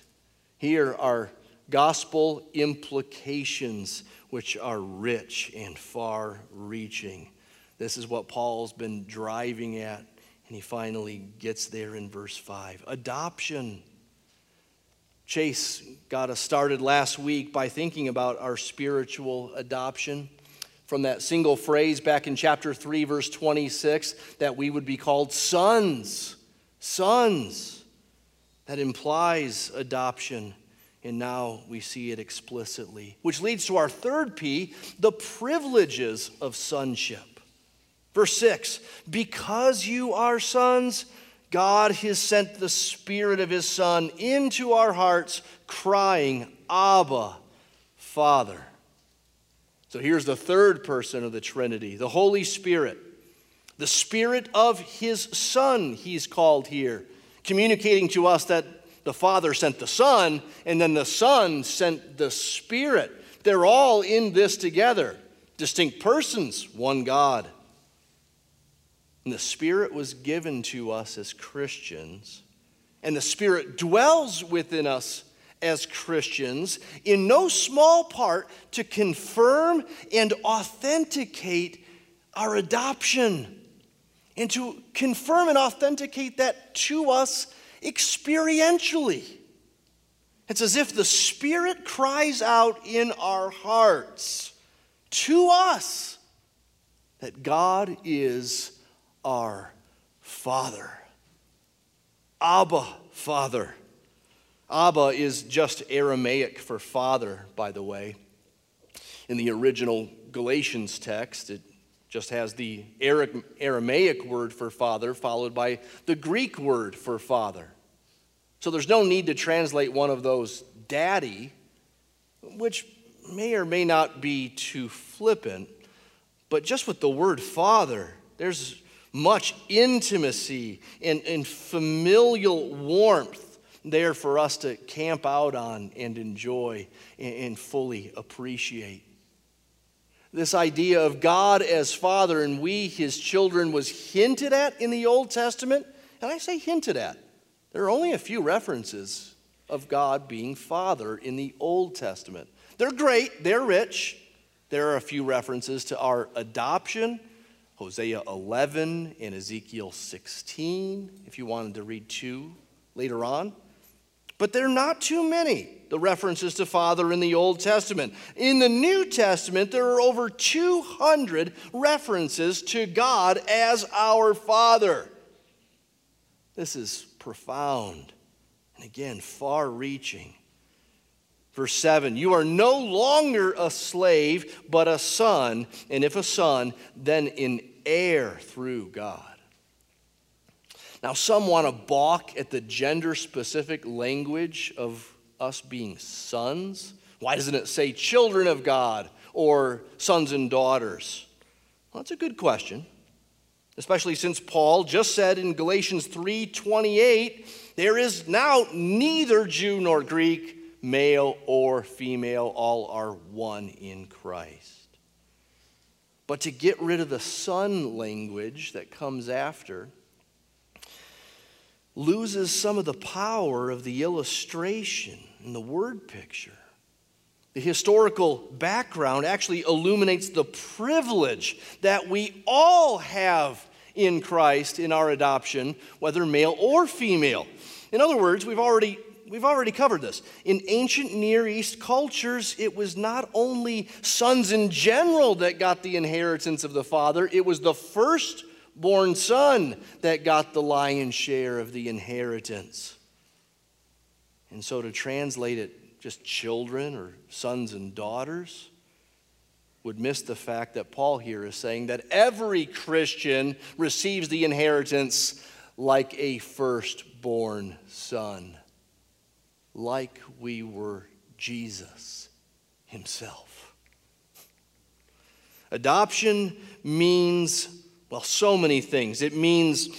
Here are gospel implications which are rich and far reaching. This is what Paul's been driving at, and he finally gets there in verse 5. Adoption. Chase got us started last week by thinking about our spiritual adoption from that single phrase back in chapter 3, verse 26, that we would be called sons. Sons. That implies adoption. And now we see it explicitly, which leads to our third P the privileges of sonship. Verse 6 Because you are sons, God has sent the Spirit of His Son into our hearts, crying, Abba, Father. So here's the third person of the Trinity, the Holy Spirit. The Spirit of His Son, He's called here, communicating to us that the Father sent the Son, and then the Son sent the Spirit They're all in this together. Distinct persons, one God. And the Spirit was given to us as Christians, and the Spirit dwells within us as Christians in no small part to confirm and authenticate our adoption and to confirm and authenticate that to us experientially. It's as if the Spirit cries out in our hearts to us that God is our Father. Abba, Father. Abba is just Aramaic for father, by the way. In the original Galatians text, it just has the Aramaic word for father followed by the Greek word for father. So there's no need to translate one of those daddy, which may or may not be too flippant, but just with the word father, there's much intimacy and, and familial warmth there for us to camp out on and enjoy and, and fully appreciate. This idea of God as Father and we, His children, was hinted at in the Old Testament. And I say hinted at. There are only a few references of God being Father in the Old Testament. They're great, they're rich. There are a few references to our adoption, Hosea 11 and Ezekiel 16, if you wanted to read two later on. But they're not too many, the references to Father in the Old Testament. In the New Testament, there are over 200 references to God as our Father. This is profound and again, far reaching. Verse 7 You are no longer a slave, but a son, and if a son, then an heir through God. Now, some want to balk at the gender specific language of us being sons. Why doesn't it say children of God or sons and daughters? Well, that's a good question. Especially since Paul just said in Galatians 3:28, there is now neither Jew nor Greek, male or female, all are one in Christ. But to get rid of the son language that comes after, loses some of the power of the illustration and the word picture. The historical background actually illuminates the privilege that we all have in Christ in our adoption, whether male or female. In other words, we've already we've already covered this. In ancient Near East cultures, it was not only sons in general that got the inheritance of the father, it was the first born son that got the lion's share of the inheritance. And so to translate it just children or sons and daughters would miss the fact that Paul here is saying that every Christian receives the inheritance like a firstborn son, like we were Jesus himself. Adoption means well, so many things. It means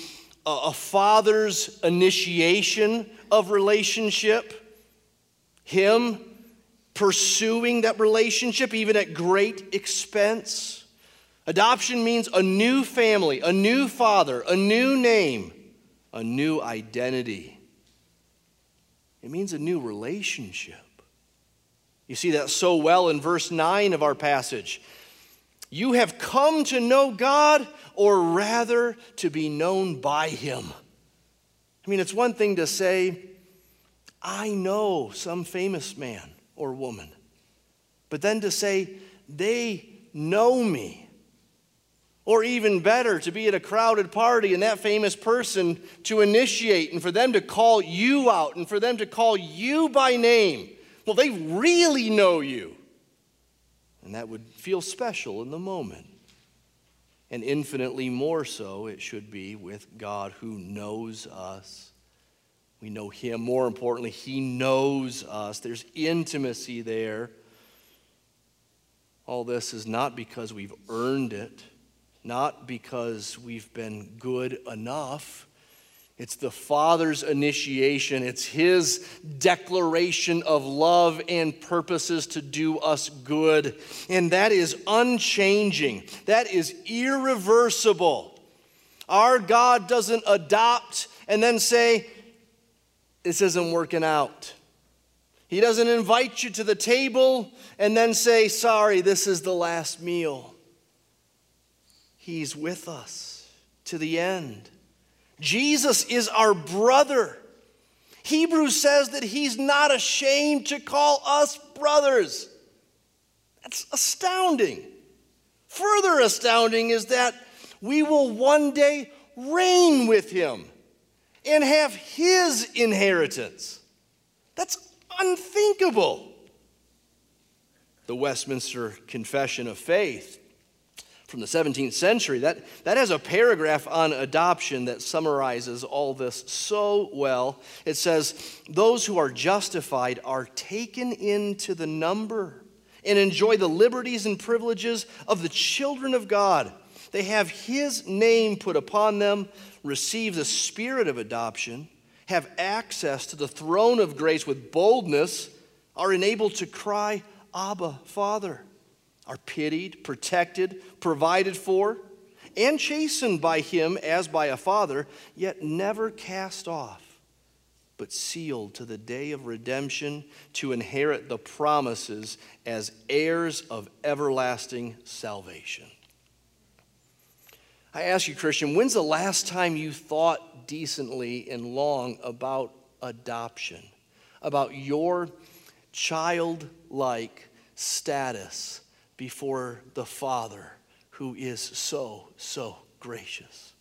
a, a father's initiation of relationship, him pursuing that relationship even at great expense. Adoption means a new family, a new father, a new name, a new identity. It means a new relationship. You see that so well in verse 9 of our passage. You have come to know God, or rather to be known by Him. I mean, it's one thing to say, I know some famous man or woman, but then to say, they know me. Or even better, to be at a crowded party and that famous person to initiate and for them to call you out and for them to call you by name. Well, they really know you. And that would feel special in the moment. And infinitely more so, it should be with God who knows us. We know Him. More importantly, He knows us. There's intimacy there. All this is not because we've earned it, not because we've been good enough. It's the Father's initiation. It's His declaration of love and purposes to do us good. And that is unchanging, that is irreversible. Our God doesn't adopt and then say, This isn't working out. He doesn't invite you to the table and then say, Sorry, this is the last meal. He's with us to the end. Jesus is our brother. Hebrews says that he's not ashamed to call us brothers. That's astounding. Further astounding is that we will one day reign with him and have his inheritance. That's unthinkable. The Westminster Confession of Faith from the 17th century. That, that has a paragraph on adoption that summarizes all this so well. It says, Those who are justified are taken into the number and enjoy the liberties and privileges of the children of God. They have His name put upon them, receive the spirit of adoption, have access to the throne of grace with boldness, are enabled to cry, Abba, Father are pitied, protected, provided for, and chastened by him as by a father, yet never cast off, but sealed to the day of redemption to inherit the promises as heirs of everlasting salvation. I ask you, Christian, when's the last time you thought decently and long about adoption, about your childlike status? Before the Father who is so, so gracious.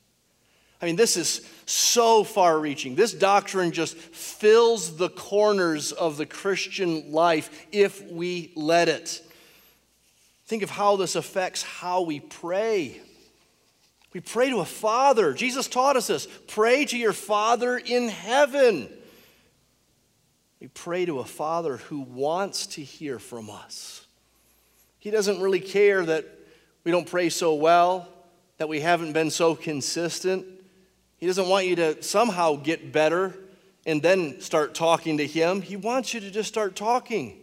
I mean, this is so far reaching. This doctrine just fills the corners of the Christian life if we let it. Think of how this affects how we pray. We pray to a Father. Jesus taught us this pray to your Father in heaven. We pray to a Father who wants to hear from us. He doesn't really care that we don't pray so well, that we haven't been so consistent. He doesn't want you to somehow get better and then start talking to Him. He wants you to just start talking,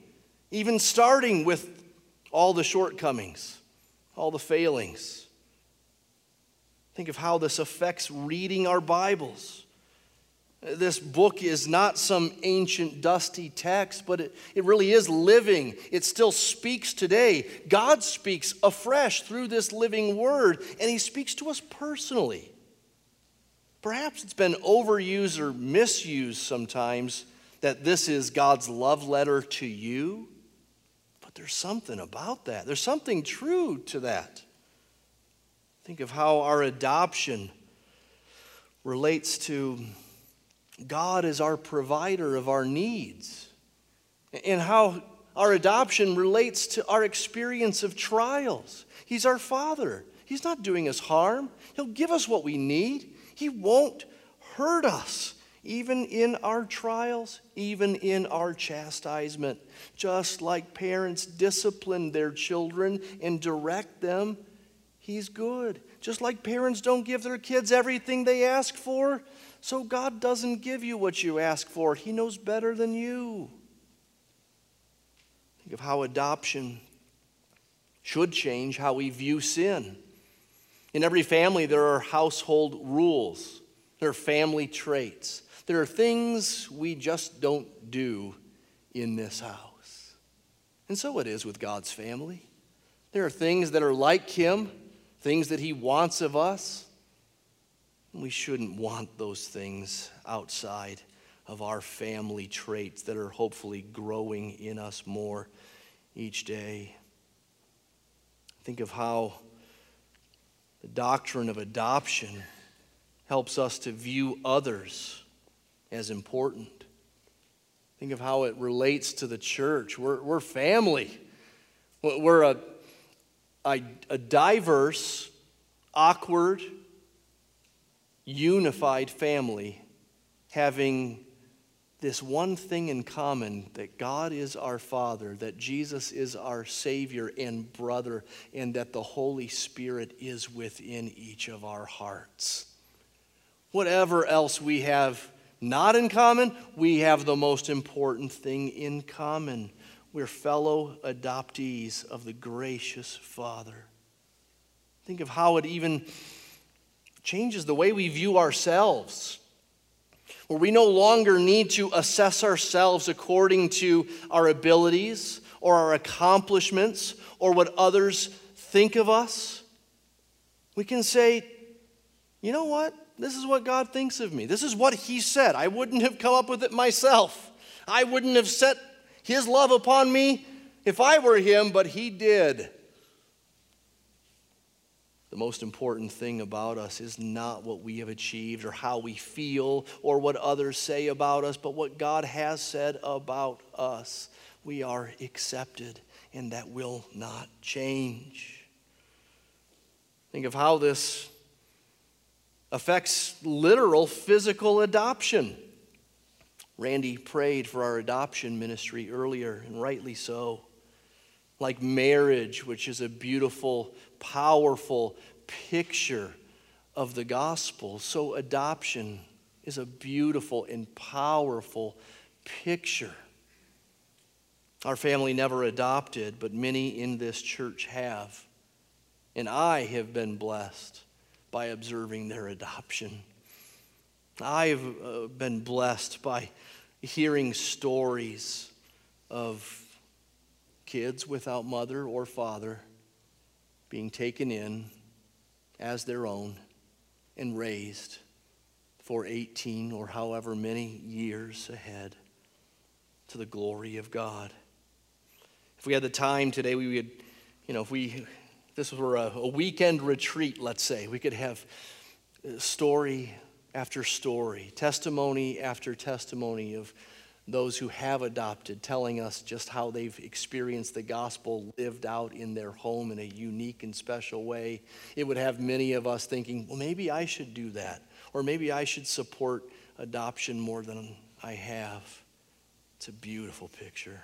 even starting with all the shortcomings, all the failings. Think of how this affects reading our Bibles. This book is not some ancient, dusty text, but it, it really is living. It still speaks today. God speaks afresh through this living word, and He speaks to us personally. Perhaps it's been overused or misused sometimes that this is God's love letter to you, but there's something about that. There's something true to that. Think of how our adoption relates to God is our provider of our needs, and how our adoption relates to our experience of trials. He's our Father. He's not doing us harm. He'll give us what we need. He won't hurt us, even in our trials, even in our chastisement. Just like parents discipline their children and direct them, He's good. Just like parents don't give their kids everything they ask for, so God doesn't give you what you ask for. He knows better than you. Think of how adoption should change how we view sin. In every family, there are household rules, there are family traits, there are things we just don't do in this house. And so it is with God's family. There are things that are like Him, things that He wants of us, we shouldn't want those things outside of our family traits that are hopefully growing in us more each day. Think of how the doctrine of adoption helps us to view others as important. Think of how it relates to the church. We're, we're family. We're a, a, a diverse, awkward, unified family having this one thing in common that God is our Father, that Jesus is our Savior and brother, and that the Holy Spirit is within each of our hearts. Whatever else we have not in common, we have the most important thing in common. We're fellow adoptees of the gracious Father. Think of how it even changes the way we view ourselves, where we no longer need to assess ourselves according to our abilities or our accomplishments or what others think of us. We can say, you know what? This is what God thinks of me. This is what He said. I wouldn't have come up with it myself. I wouldn't have set His love upon me if I were Him, but He did. The most important thing about us is not what we have achieved or how we feel or what others say about us, but what God has said about us. We are accepted, and that will not change. Think of how this affects literal physical adoption. Randy prayed for our adoption ministry earlier, and rightly so. Like marriage, which is a beautiful powerful picture of the gospel. So, adoption is a beautiful and powerful picture. Our family never adopted, but many in this church have. And I have been blessed by observing their adoption. I've uh, been blessed by hearing stories of kids without mother or father being taken in as their own and raised for 18 or however many years ahead to the glory of God. If we had the time today, we would, you know, if we, this were a, a weekend retreat, let's say, we could have uh, story after story, testimony after testimony of those who have adopted, telling us just how they've experienced the gospel lived out in their home in a unique and special way. It would have many of us thinking, well, maybe I should do that, or maybe I should support adoption more than I have. It's a beautiful picture.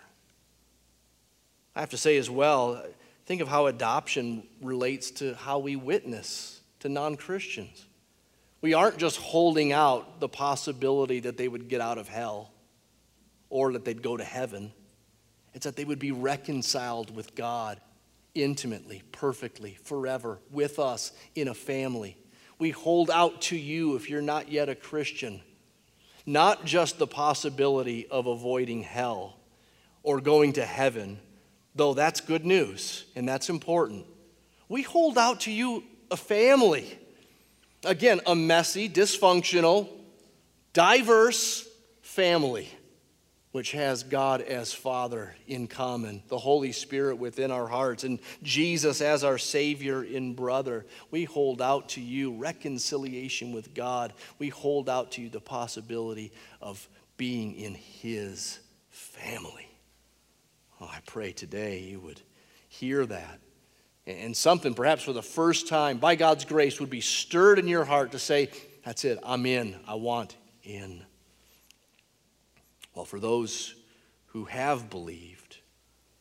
I have to say as well, think of how adoption relates to how we witness to non Christians. We aren't just holding out the possibility that they would get out of hell or that they'd go to heaven. It's that they would be reconciled with God intimately, perfectly, forever, with us in a family. We hold out to you if you're not yet a Christian, not just the possibility of avoiding hell or going to heaven, though that's good news and that's important. We hold out to you a family. Again, a messy, dysfunctional, diverse family which has God as Father in common, the Holy Spirit within our hearts, and Jesus as our Savior and brother. We hold out to you reconciliation with God. We hold out to you the possibility of being in His family. Oh, I pray today you would hear that. And something, perhaps for the first time, by God's grace, would be stirred in your heart to say, That's it, I'm in, I want in. Well, for those who have believed,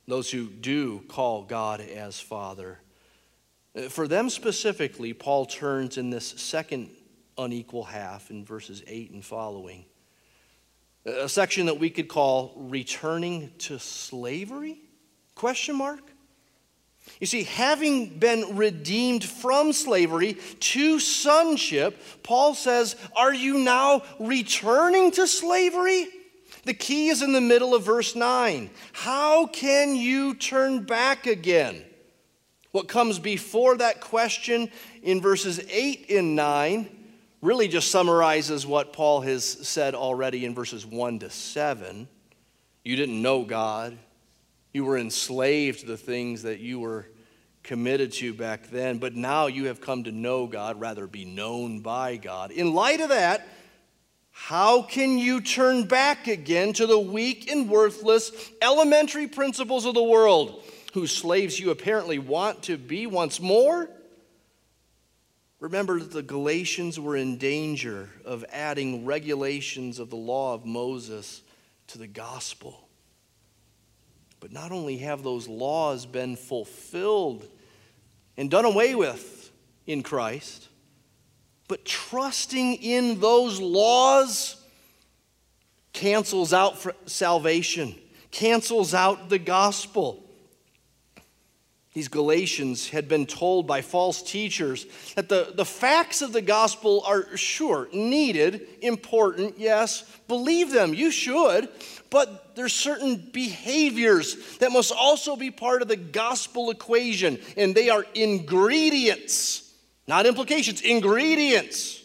those who do call God as Father, uh, for them specifically, Paul turns in this second unequal half in verses 8 and following. A section that we could call returning to slavery? Question mark? You see, having been redeemed from slavery to sonship, Paul says, Are you now returning to slavery? The key is in the middle of verse 9. How can you turn back again? What comes before that question in verses 8 and 9 really just summarizes what Paul has said already in verses 1 to 7. You didn't know God, you were enslaved to the things that you were committed to back then, but now you have come to know God, rather be known by God. In light of that, how can you turn back again to the weak and worthless elementary principles of the world, whose slaves you apparently want to be once more? Remember that the Galatians were in danger of adding regulations of the law of Moses to the gospel. But not only have those laws been fulfilled and done away with in Christ, But trusting in those laws cancels out salvation, cancels out the gospel. These Galatians had been told by false teachers that the, the facts of the gospel are sure, needed, important, yes, believe them, you should, but there's certain behaviors that must also be part of the gospel equation, and they are ingredients, not implications, ingredients.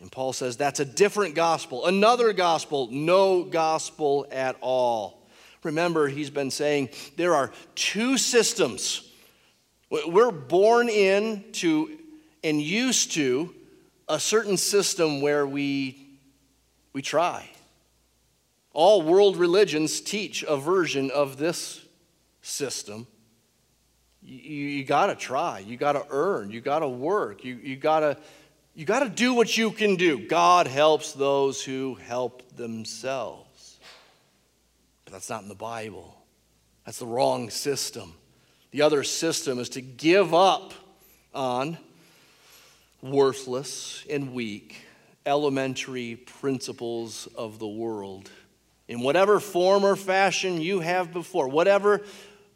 And Paul says that's a different gospel, another gospel, no gospel at all. Remember, he's been saying there are two systems. We're born into and used to a certain system where we, we try. All world religions teach a version of this system. You, you got to try, you got to earn, you got to work, you, you got to you got to do what you can do. God helps those who help themselves. But that's not in the Bible. That's the wrong system. The other system is to give up on worthless and weak elementary principles of the world in whatever form or fashion you have before, whatever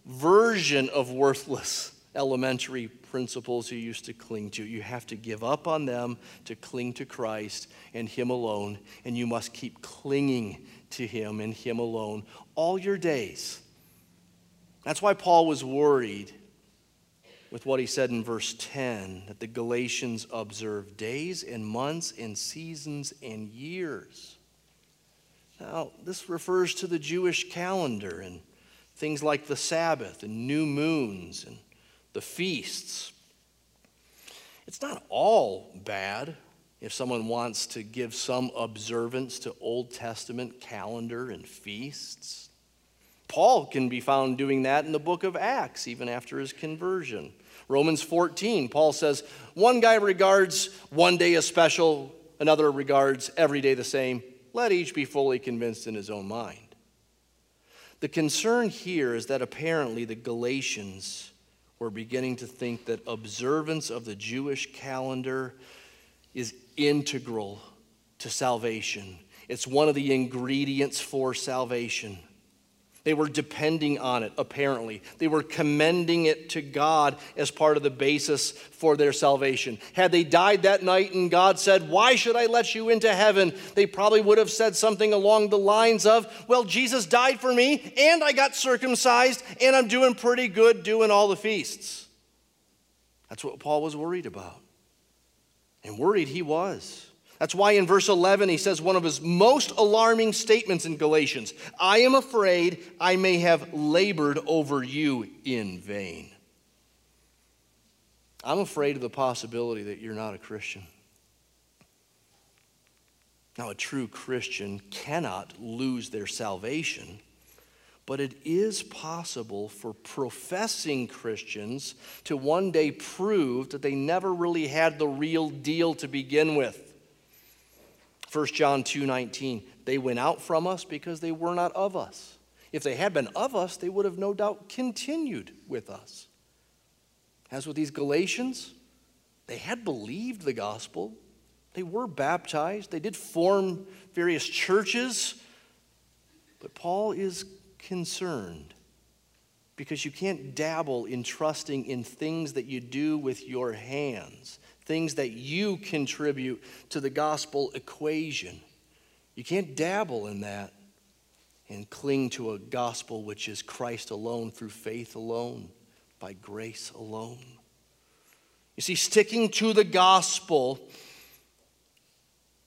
version of worthless elementary principles you used to cling to. You have to give up on them to cling to Christ and Him alone, and you must keep clinging to Him and Him alone all your days. That's why Paul was worried with what he said in verse 10 that the Galatians observe days and months and seasons and years. Now, this refers to the Jewish calendar and things like the Sabbath and new moons and the feasts. It's not all bad if someone wants to give some observance to Old Testament calendar and feasts. Paul can be found doing that in the book of Acts, even after his conversion. Romans 14, Paul says, One guy regards one day as special, another regards every day the same. Let each be fully convinced in his own mind. The concern here is that apparently the Galatians were beginning to think that observance of the Jewish calendar is integral to salvation. It's one of the ingredients for salvation. They were depending on it, apparently. They were commending it to God as part of the basis for their salvation. Had they died that night and God said, Why should I let you into heaven? They probably would have said something along the lines of, Well, Jesus died for me, and I got circumcised, and I'm doing pretty good doing all the feasts. That's what Paul was worried about. And worried he was. That's why in verse 11 he says one of his most alarming statements in Galatians I am afraid I may have labored over you in vain. I'm afraid of the possibility that you're not a Christian. Now, a true Christian cannot lose their salvation, but it is possible for professing Christians to one day prove that they never really had the real deal to begin with. 1 John 2:19 They went out from us because they were not of us. If they had been of us, they would have no doubt continued with us. As with these Galatians, they had believed the gospel. They were baptized. They did form various churches. But Paul is concerned because you can't dabble in trusting in things that you do with your hands things that you contribute to the gospel equation. You can't dabble in that and cling to a gospel which is Christ alone, through faith alone, by grace alone. You see, sticking to the gospel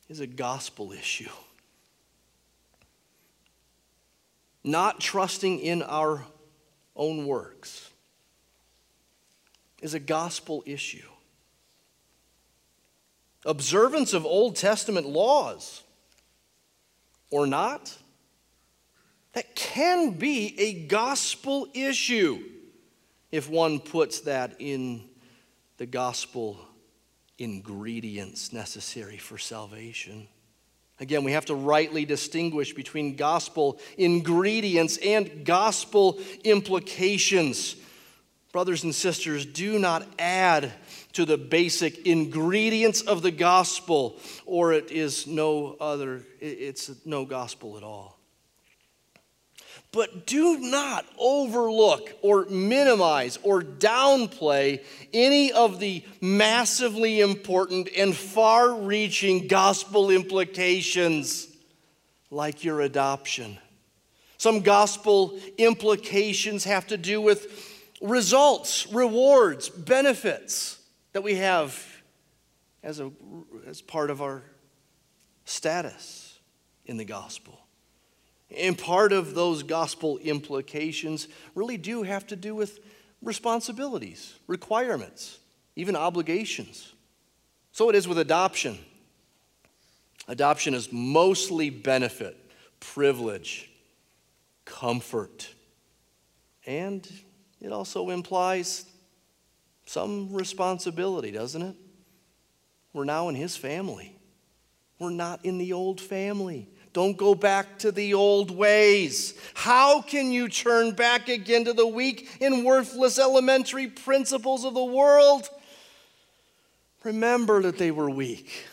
is a gospel issue. Not trusting in our own works is a gospel issue observance of Old Testament laws or not, that can be a gospel issue if one puts that in the gospel ingredients necessary for salvation. Again, we have to rightly distinguish between gospel ingredients and gospel implications. Brothers and sisters, do not add to the basic ingredients of the gospel, or it is no other, it's no gospel at all. But do not overlook or minimize or downplay any of the massively important and far reaching gospel implications, like your adoption. Some gospel implications have to do with results, rewards, benefits that we have as, a, as part of our status in the gospel. And part of those gospel implications really do have to do with responsibilities, requirements, even obligations. So it is with adoption. Adoption is mostly benefit, privilege, comfort, and it also implies some responsibility, doesn't it? We're now in his family. We're not in the old family. Don't go back to the old ways. How can you turn back again to the weak and worthless elementary principles of the world? Remember that they were weak.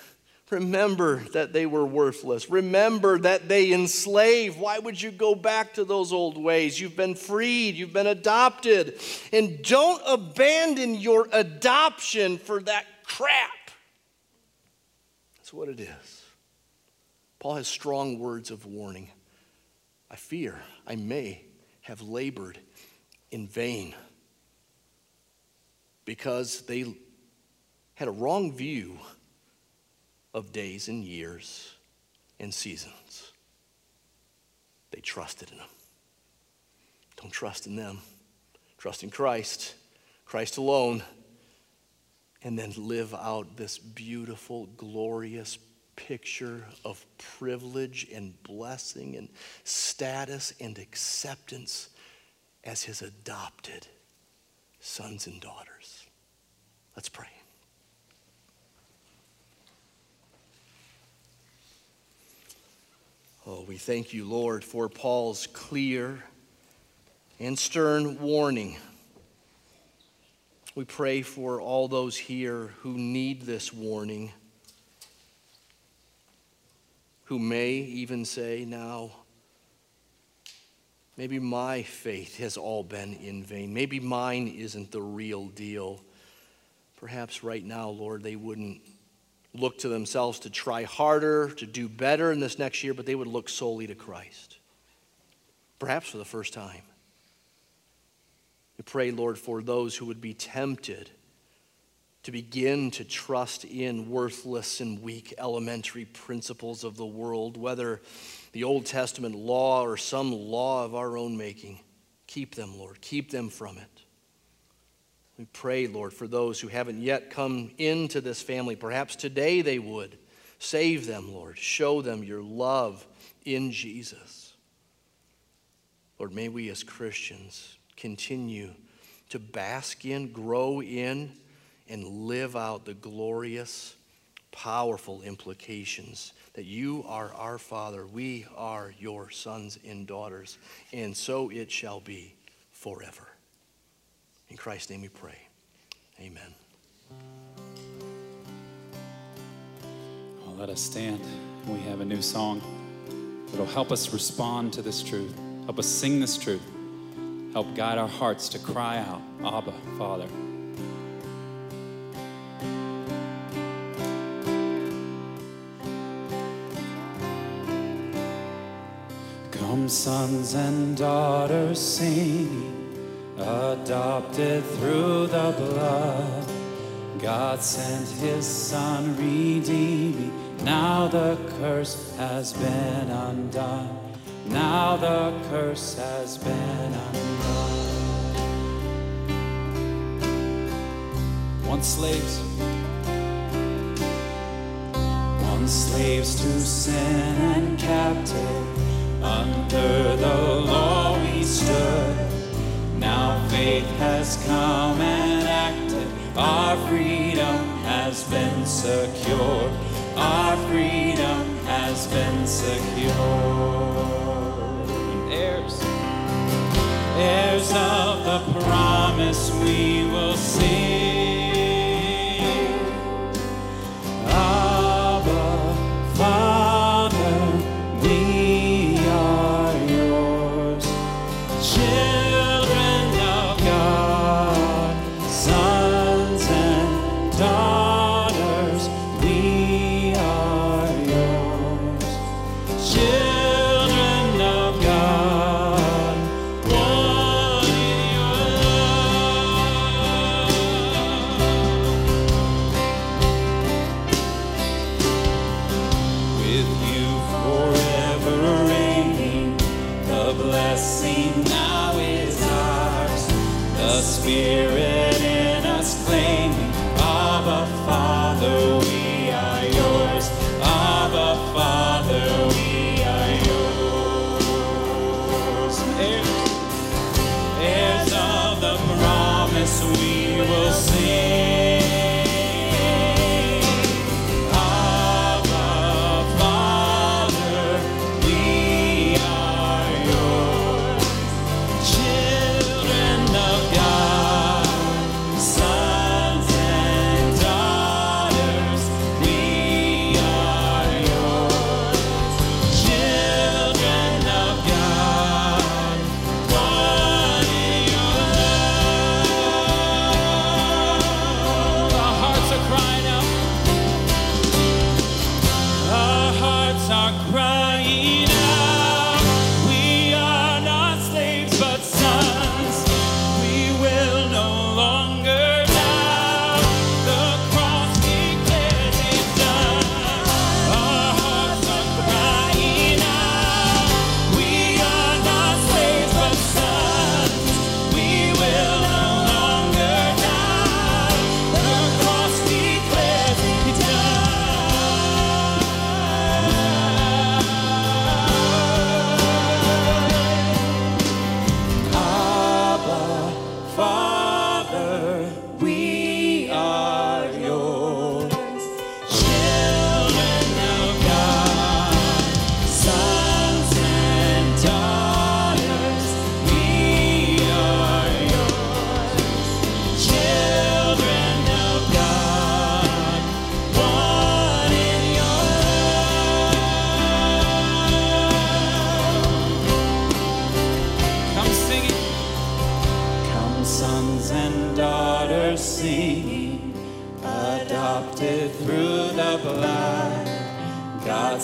Remember that they were worthless. Remember that they enslave. Why would you go back to those old ways? You've been freed, you've been adopted. And don't abandon your adoption for that crap. That's what it is. Paul has strong words of warning. I fear I may have labored in vain because they had a wrong view of days and years and seasons. They trusted in them. Don't trust in them. Trust in Christ, Christ alone, and then live out this beautiful, glorious picture of privilege and blessing and status and acceptance as his adopted sons and daughters. Let's pray. Oh, we thank you, Lord, for Paul's clear and stern warning. We pray for all those here who need this warning who may even say, now, maybe my faith has all been in vain. Maybe mine isn't the real deal. Perhaps right now, Lord, they wouldn't look to themselves to try harder, to do better in this next year, but they would look solely to Christ. Perhaps for the first time. We pray, Lord, for those who would be tempted to begin to trust in worthless and weak elementary principles of the world, whether the Old Testament law or some law of our own making. Keep them, Lord. Keep them from it. We pray, Lord, for those who haven't yet come into this family. Perhaps today they would. Save them, Lord. Show them your love in Jesus. Lord, may we as Christians continue to bask in, grow in, and live out the glorious, powerful implications that you are our Father, we are your sons and daughters, and so it shall be forever. In Christ's name we pray. Amen. Well, let us stand. We have a new song that'll help us respond to this truth, help us sing this truth, help guide our hearts to cry out, Abba, Father. Come, sons and daughters, sing, adopted through the blood. God sent his son, redeeming. Now the curse has been undone. Now the curse has been undone. Once slaves, once slaves to sin and captive. Under the law we stood. Now faith has come and acted. Our freedom has been secured. Our freedom has been secured. Heirs, heirs of the promise we will sing.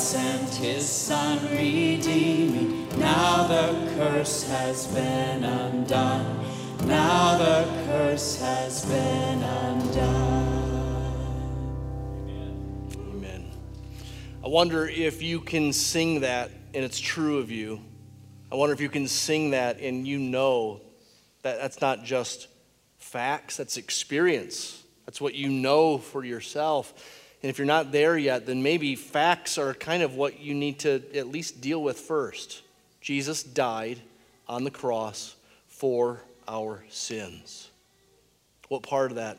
Sent his son, redeeming. Now the curse has been undone. Now the curse has been undone. Amen. I wonder if you can sing that and it's true of you. I wonder if you can sing that and you know that that's not just facts, that's experience. That's what you know for yourself. And if you're not there yet, then maybe facts are kind of what you need to at least deal with first. Jesus died on the cross for our sins. What part of that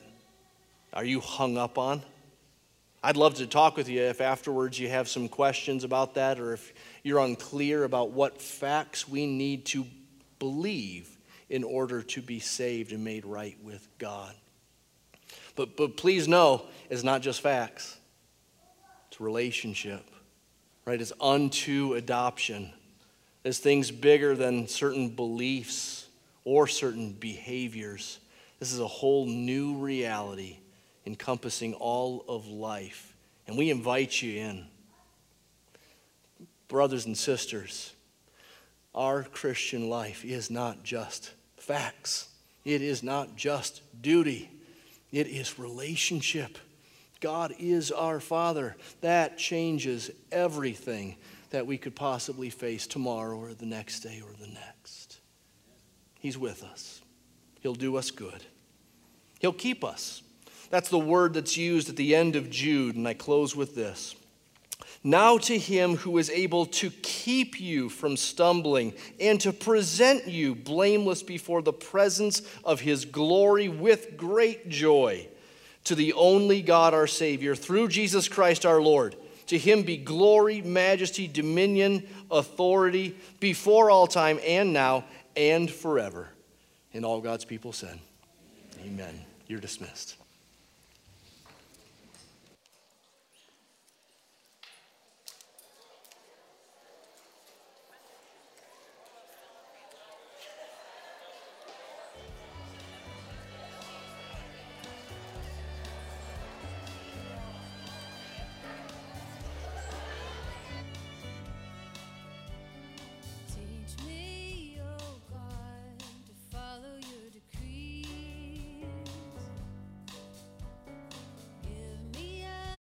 are you hung up on? I'd love to talk with you if afterwards you have some questions about that or if you're unclear about what facts we need to believe in order to be saved and made right with God. But, but please know, it's not just facts, it's relationship, right? It's unto adoption. It's things bigger than certain beliefs or certain behaviors. This is a whole new reality encompassing all of life. And we invite you in. Brothers and sisters, our Christian life is not just facts, it is not just duty, it is relationship. God is our Father. That changes everything that we could possibly face tomorrow or the next day or the next. He's with us, He'll do us good, He'll keep us. That's the word that's used at the end of Jude, and I close with this. Now to him who is able to keep you from stumbling and to present you blameless before the presence of his glory with great joy, to the only God our Savior, through Jesus Christ our Lord. To him be glory, majesty, dominion, authority before all time and now and forever. And all God's people said, Amen. You're dismissed.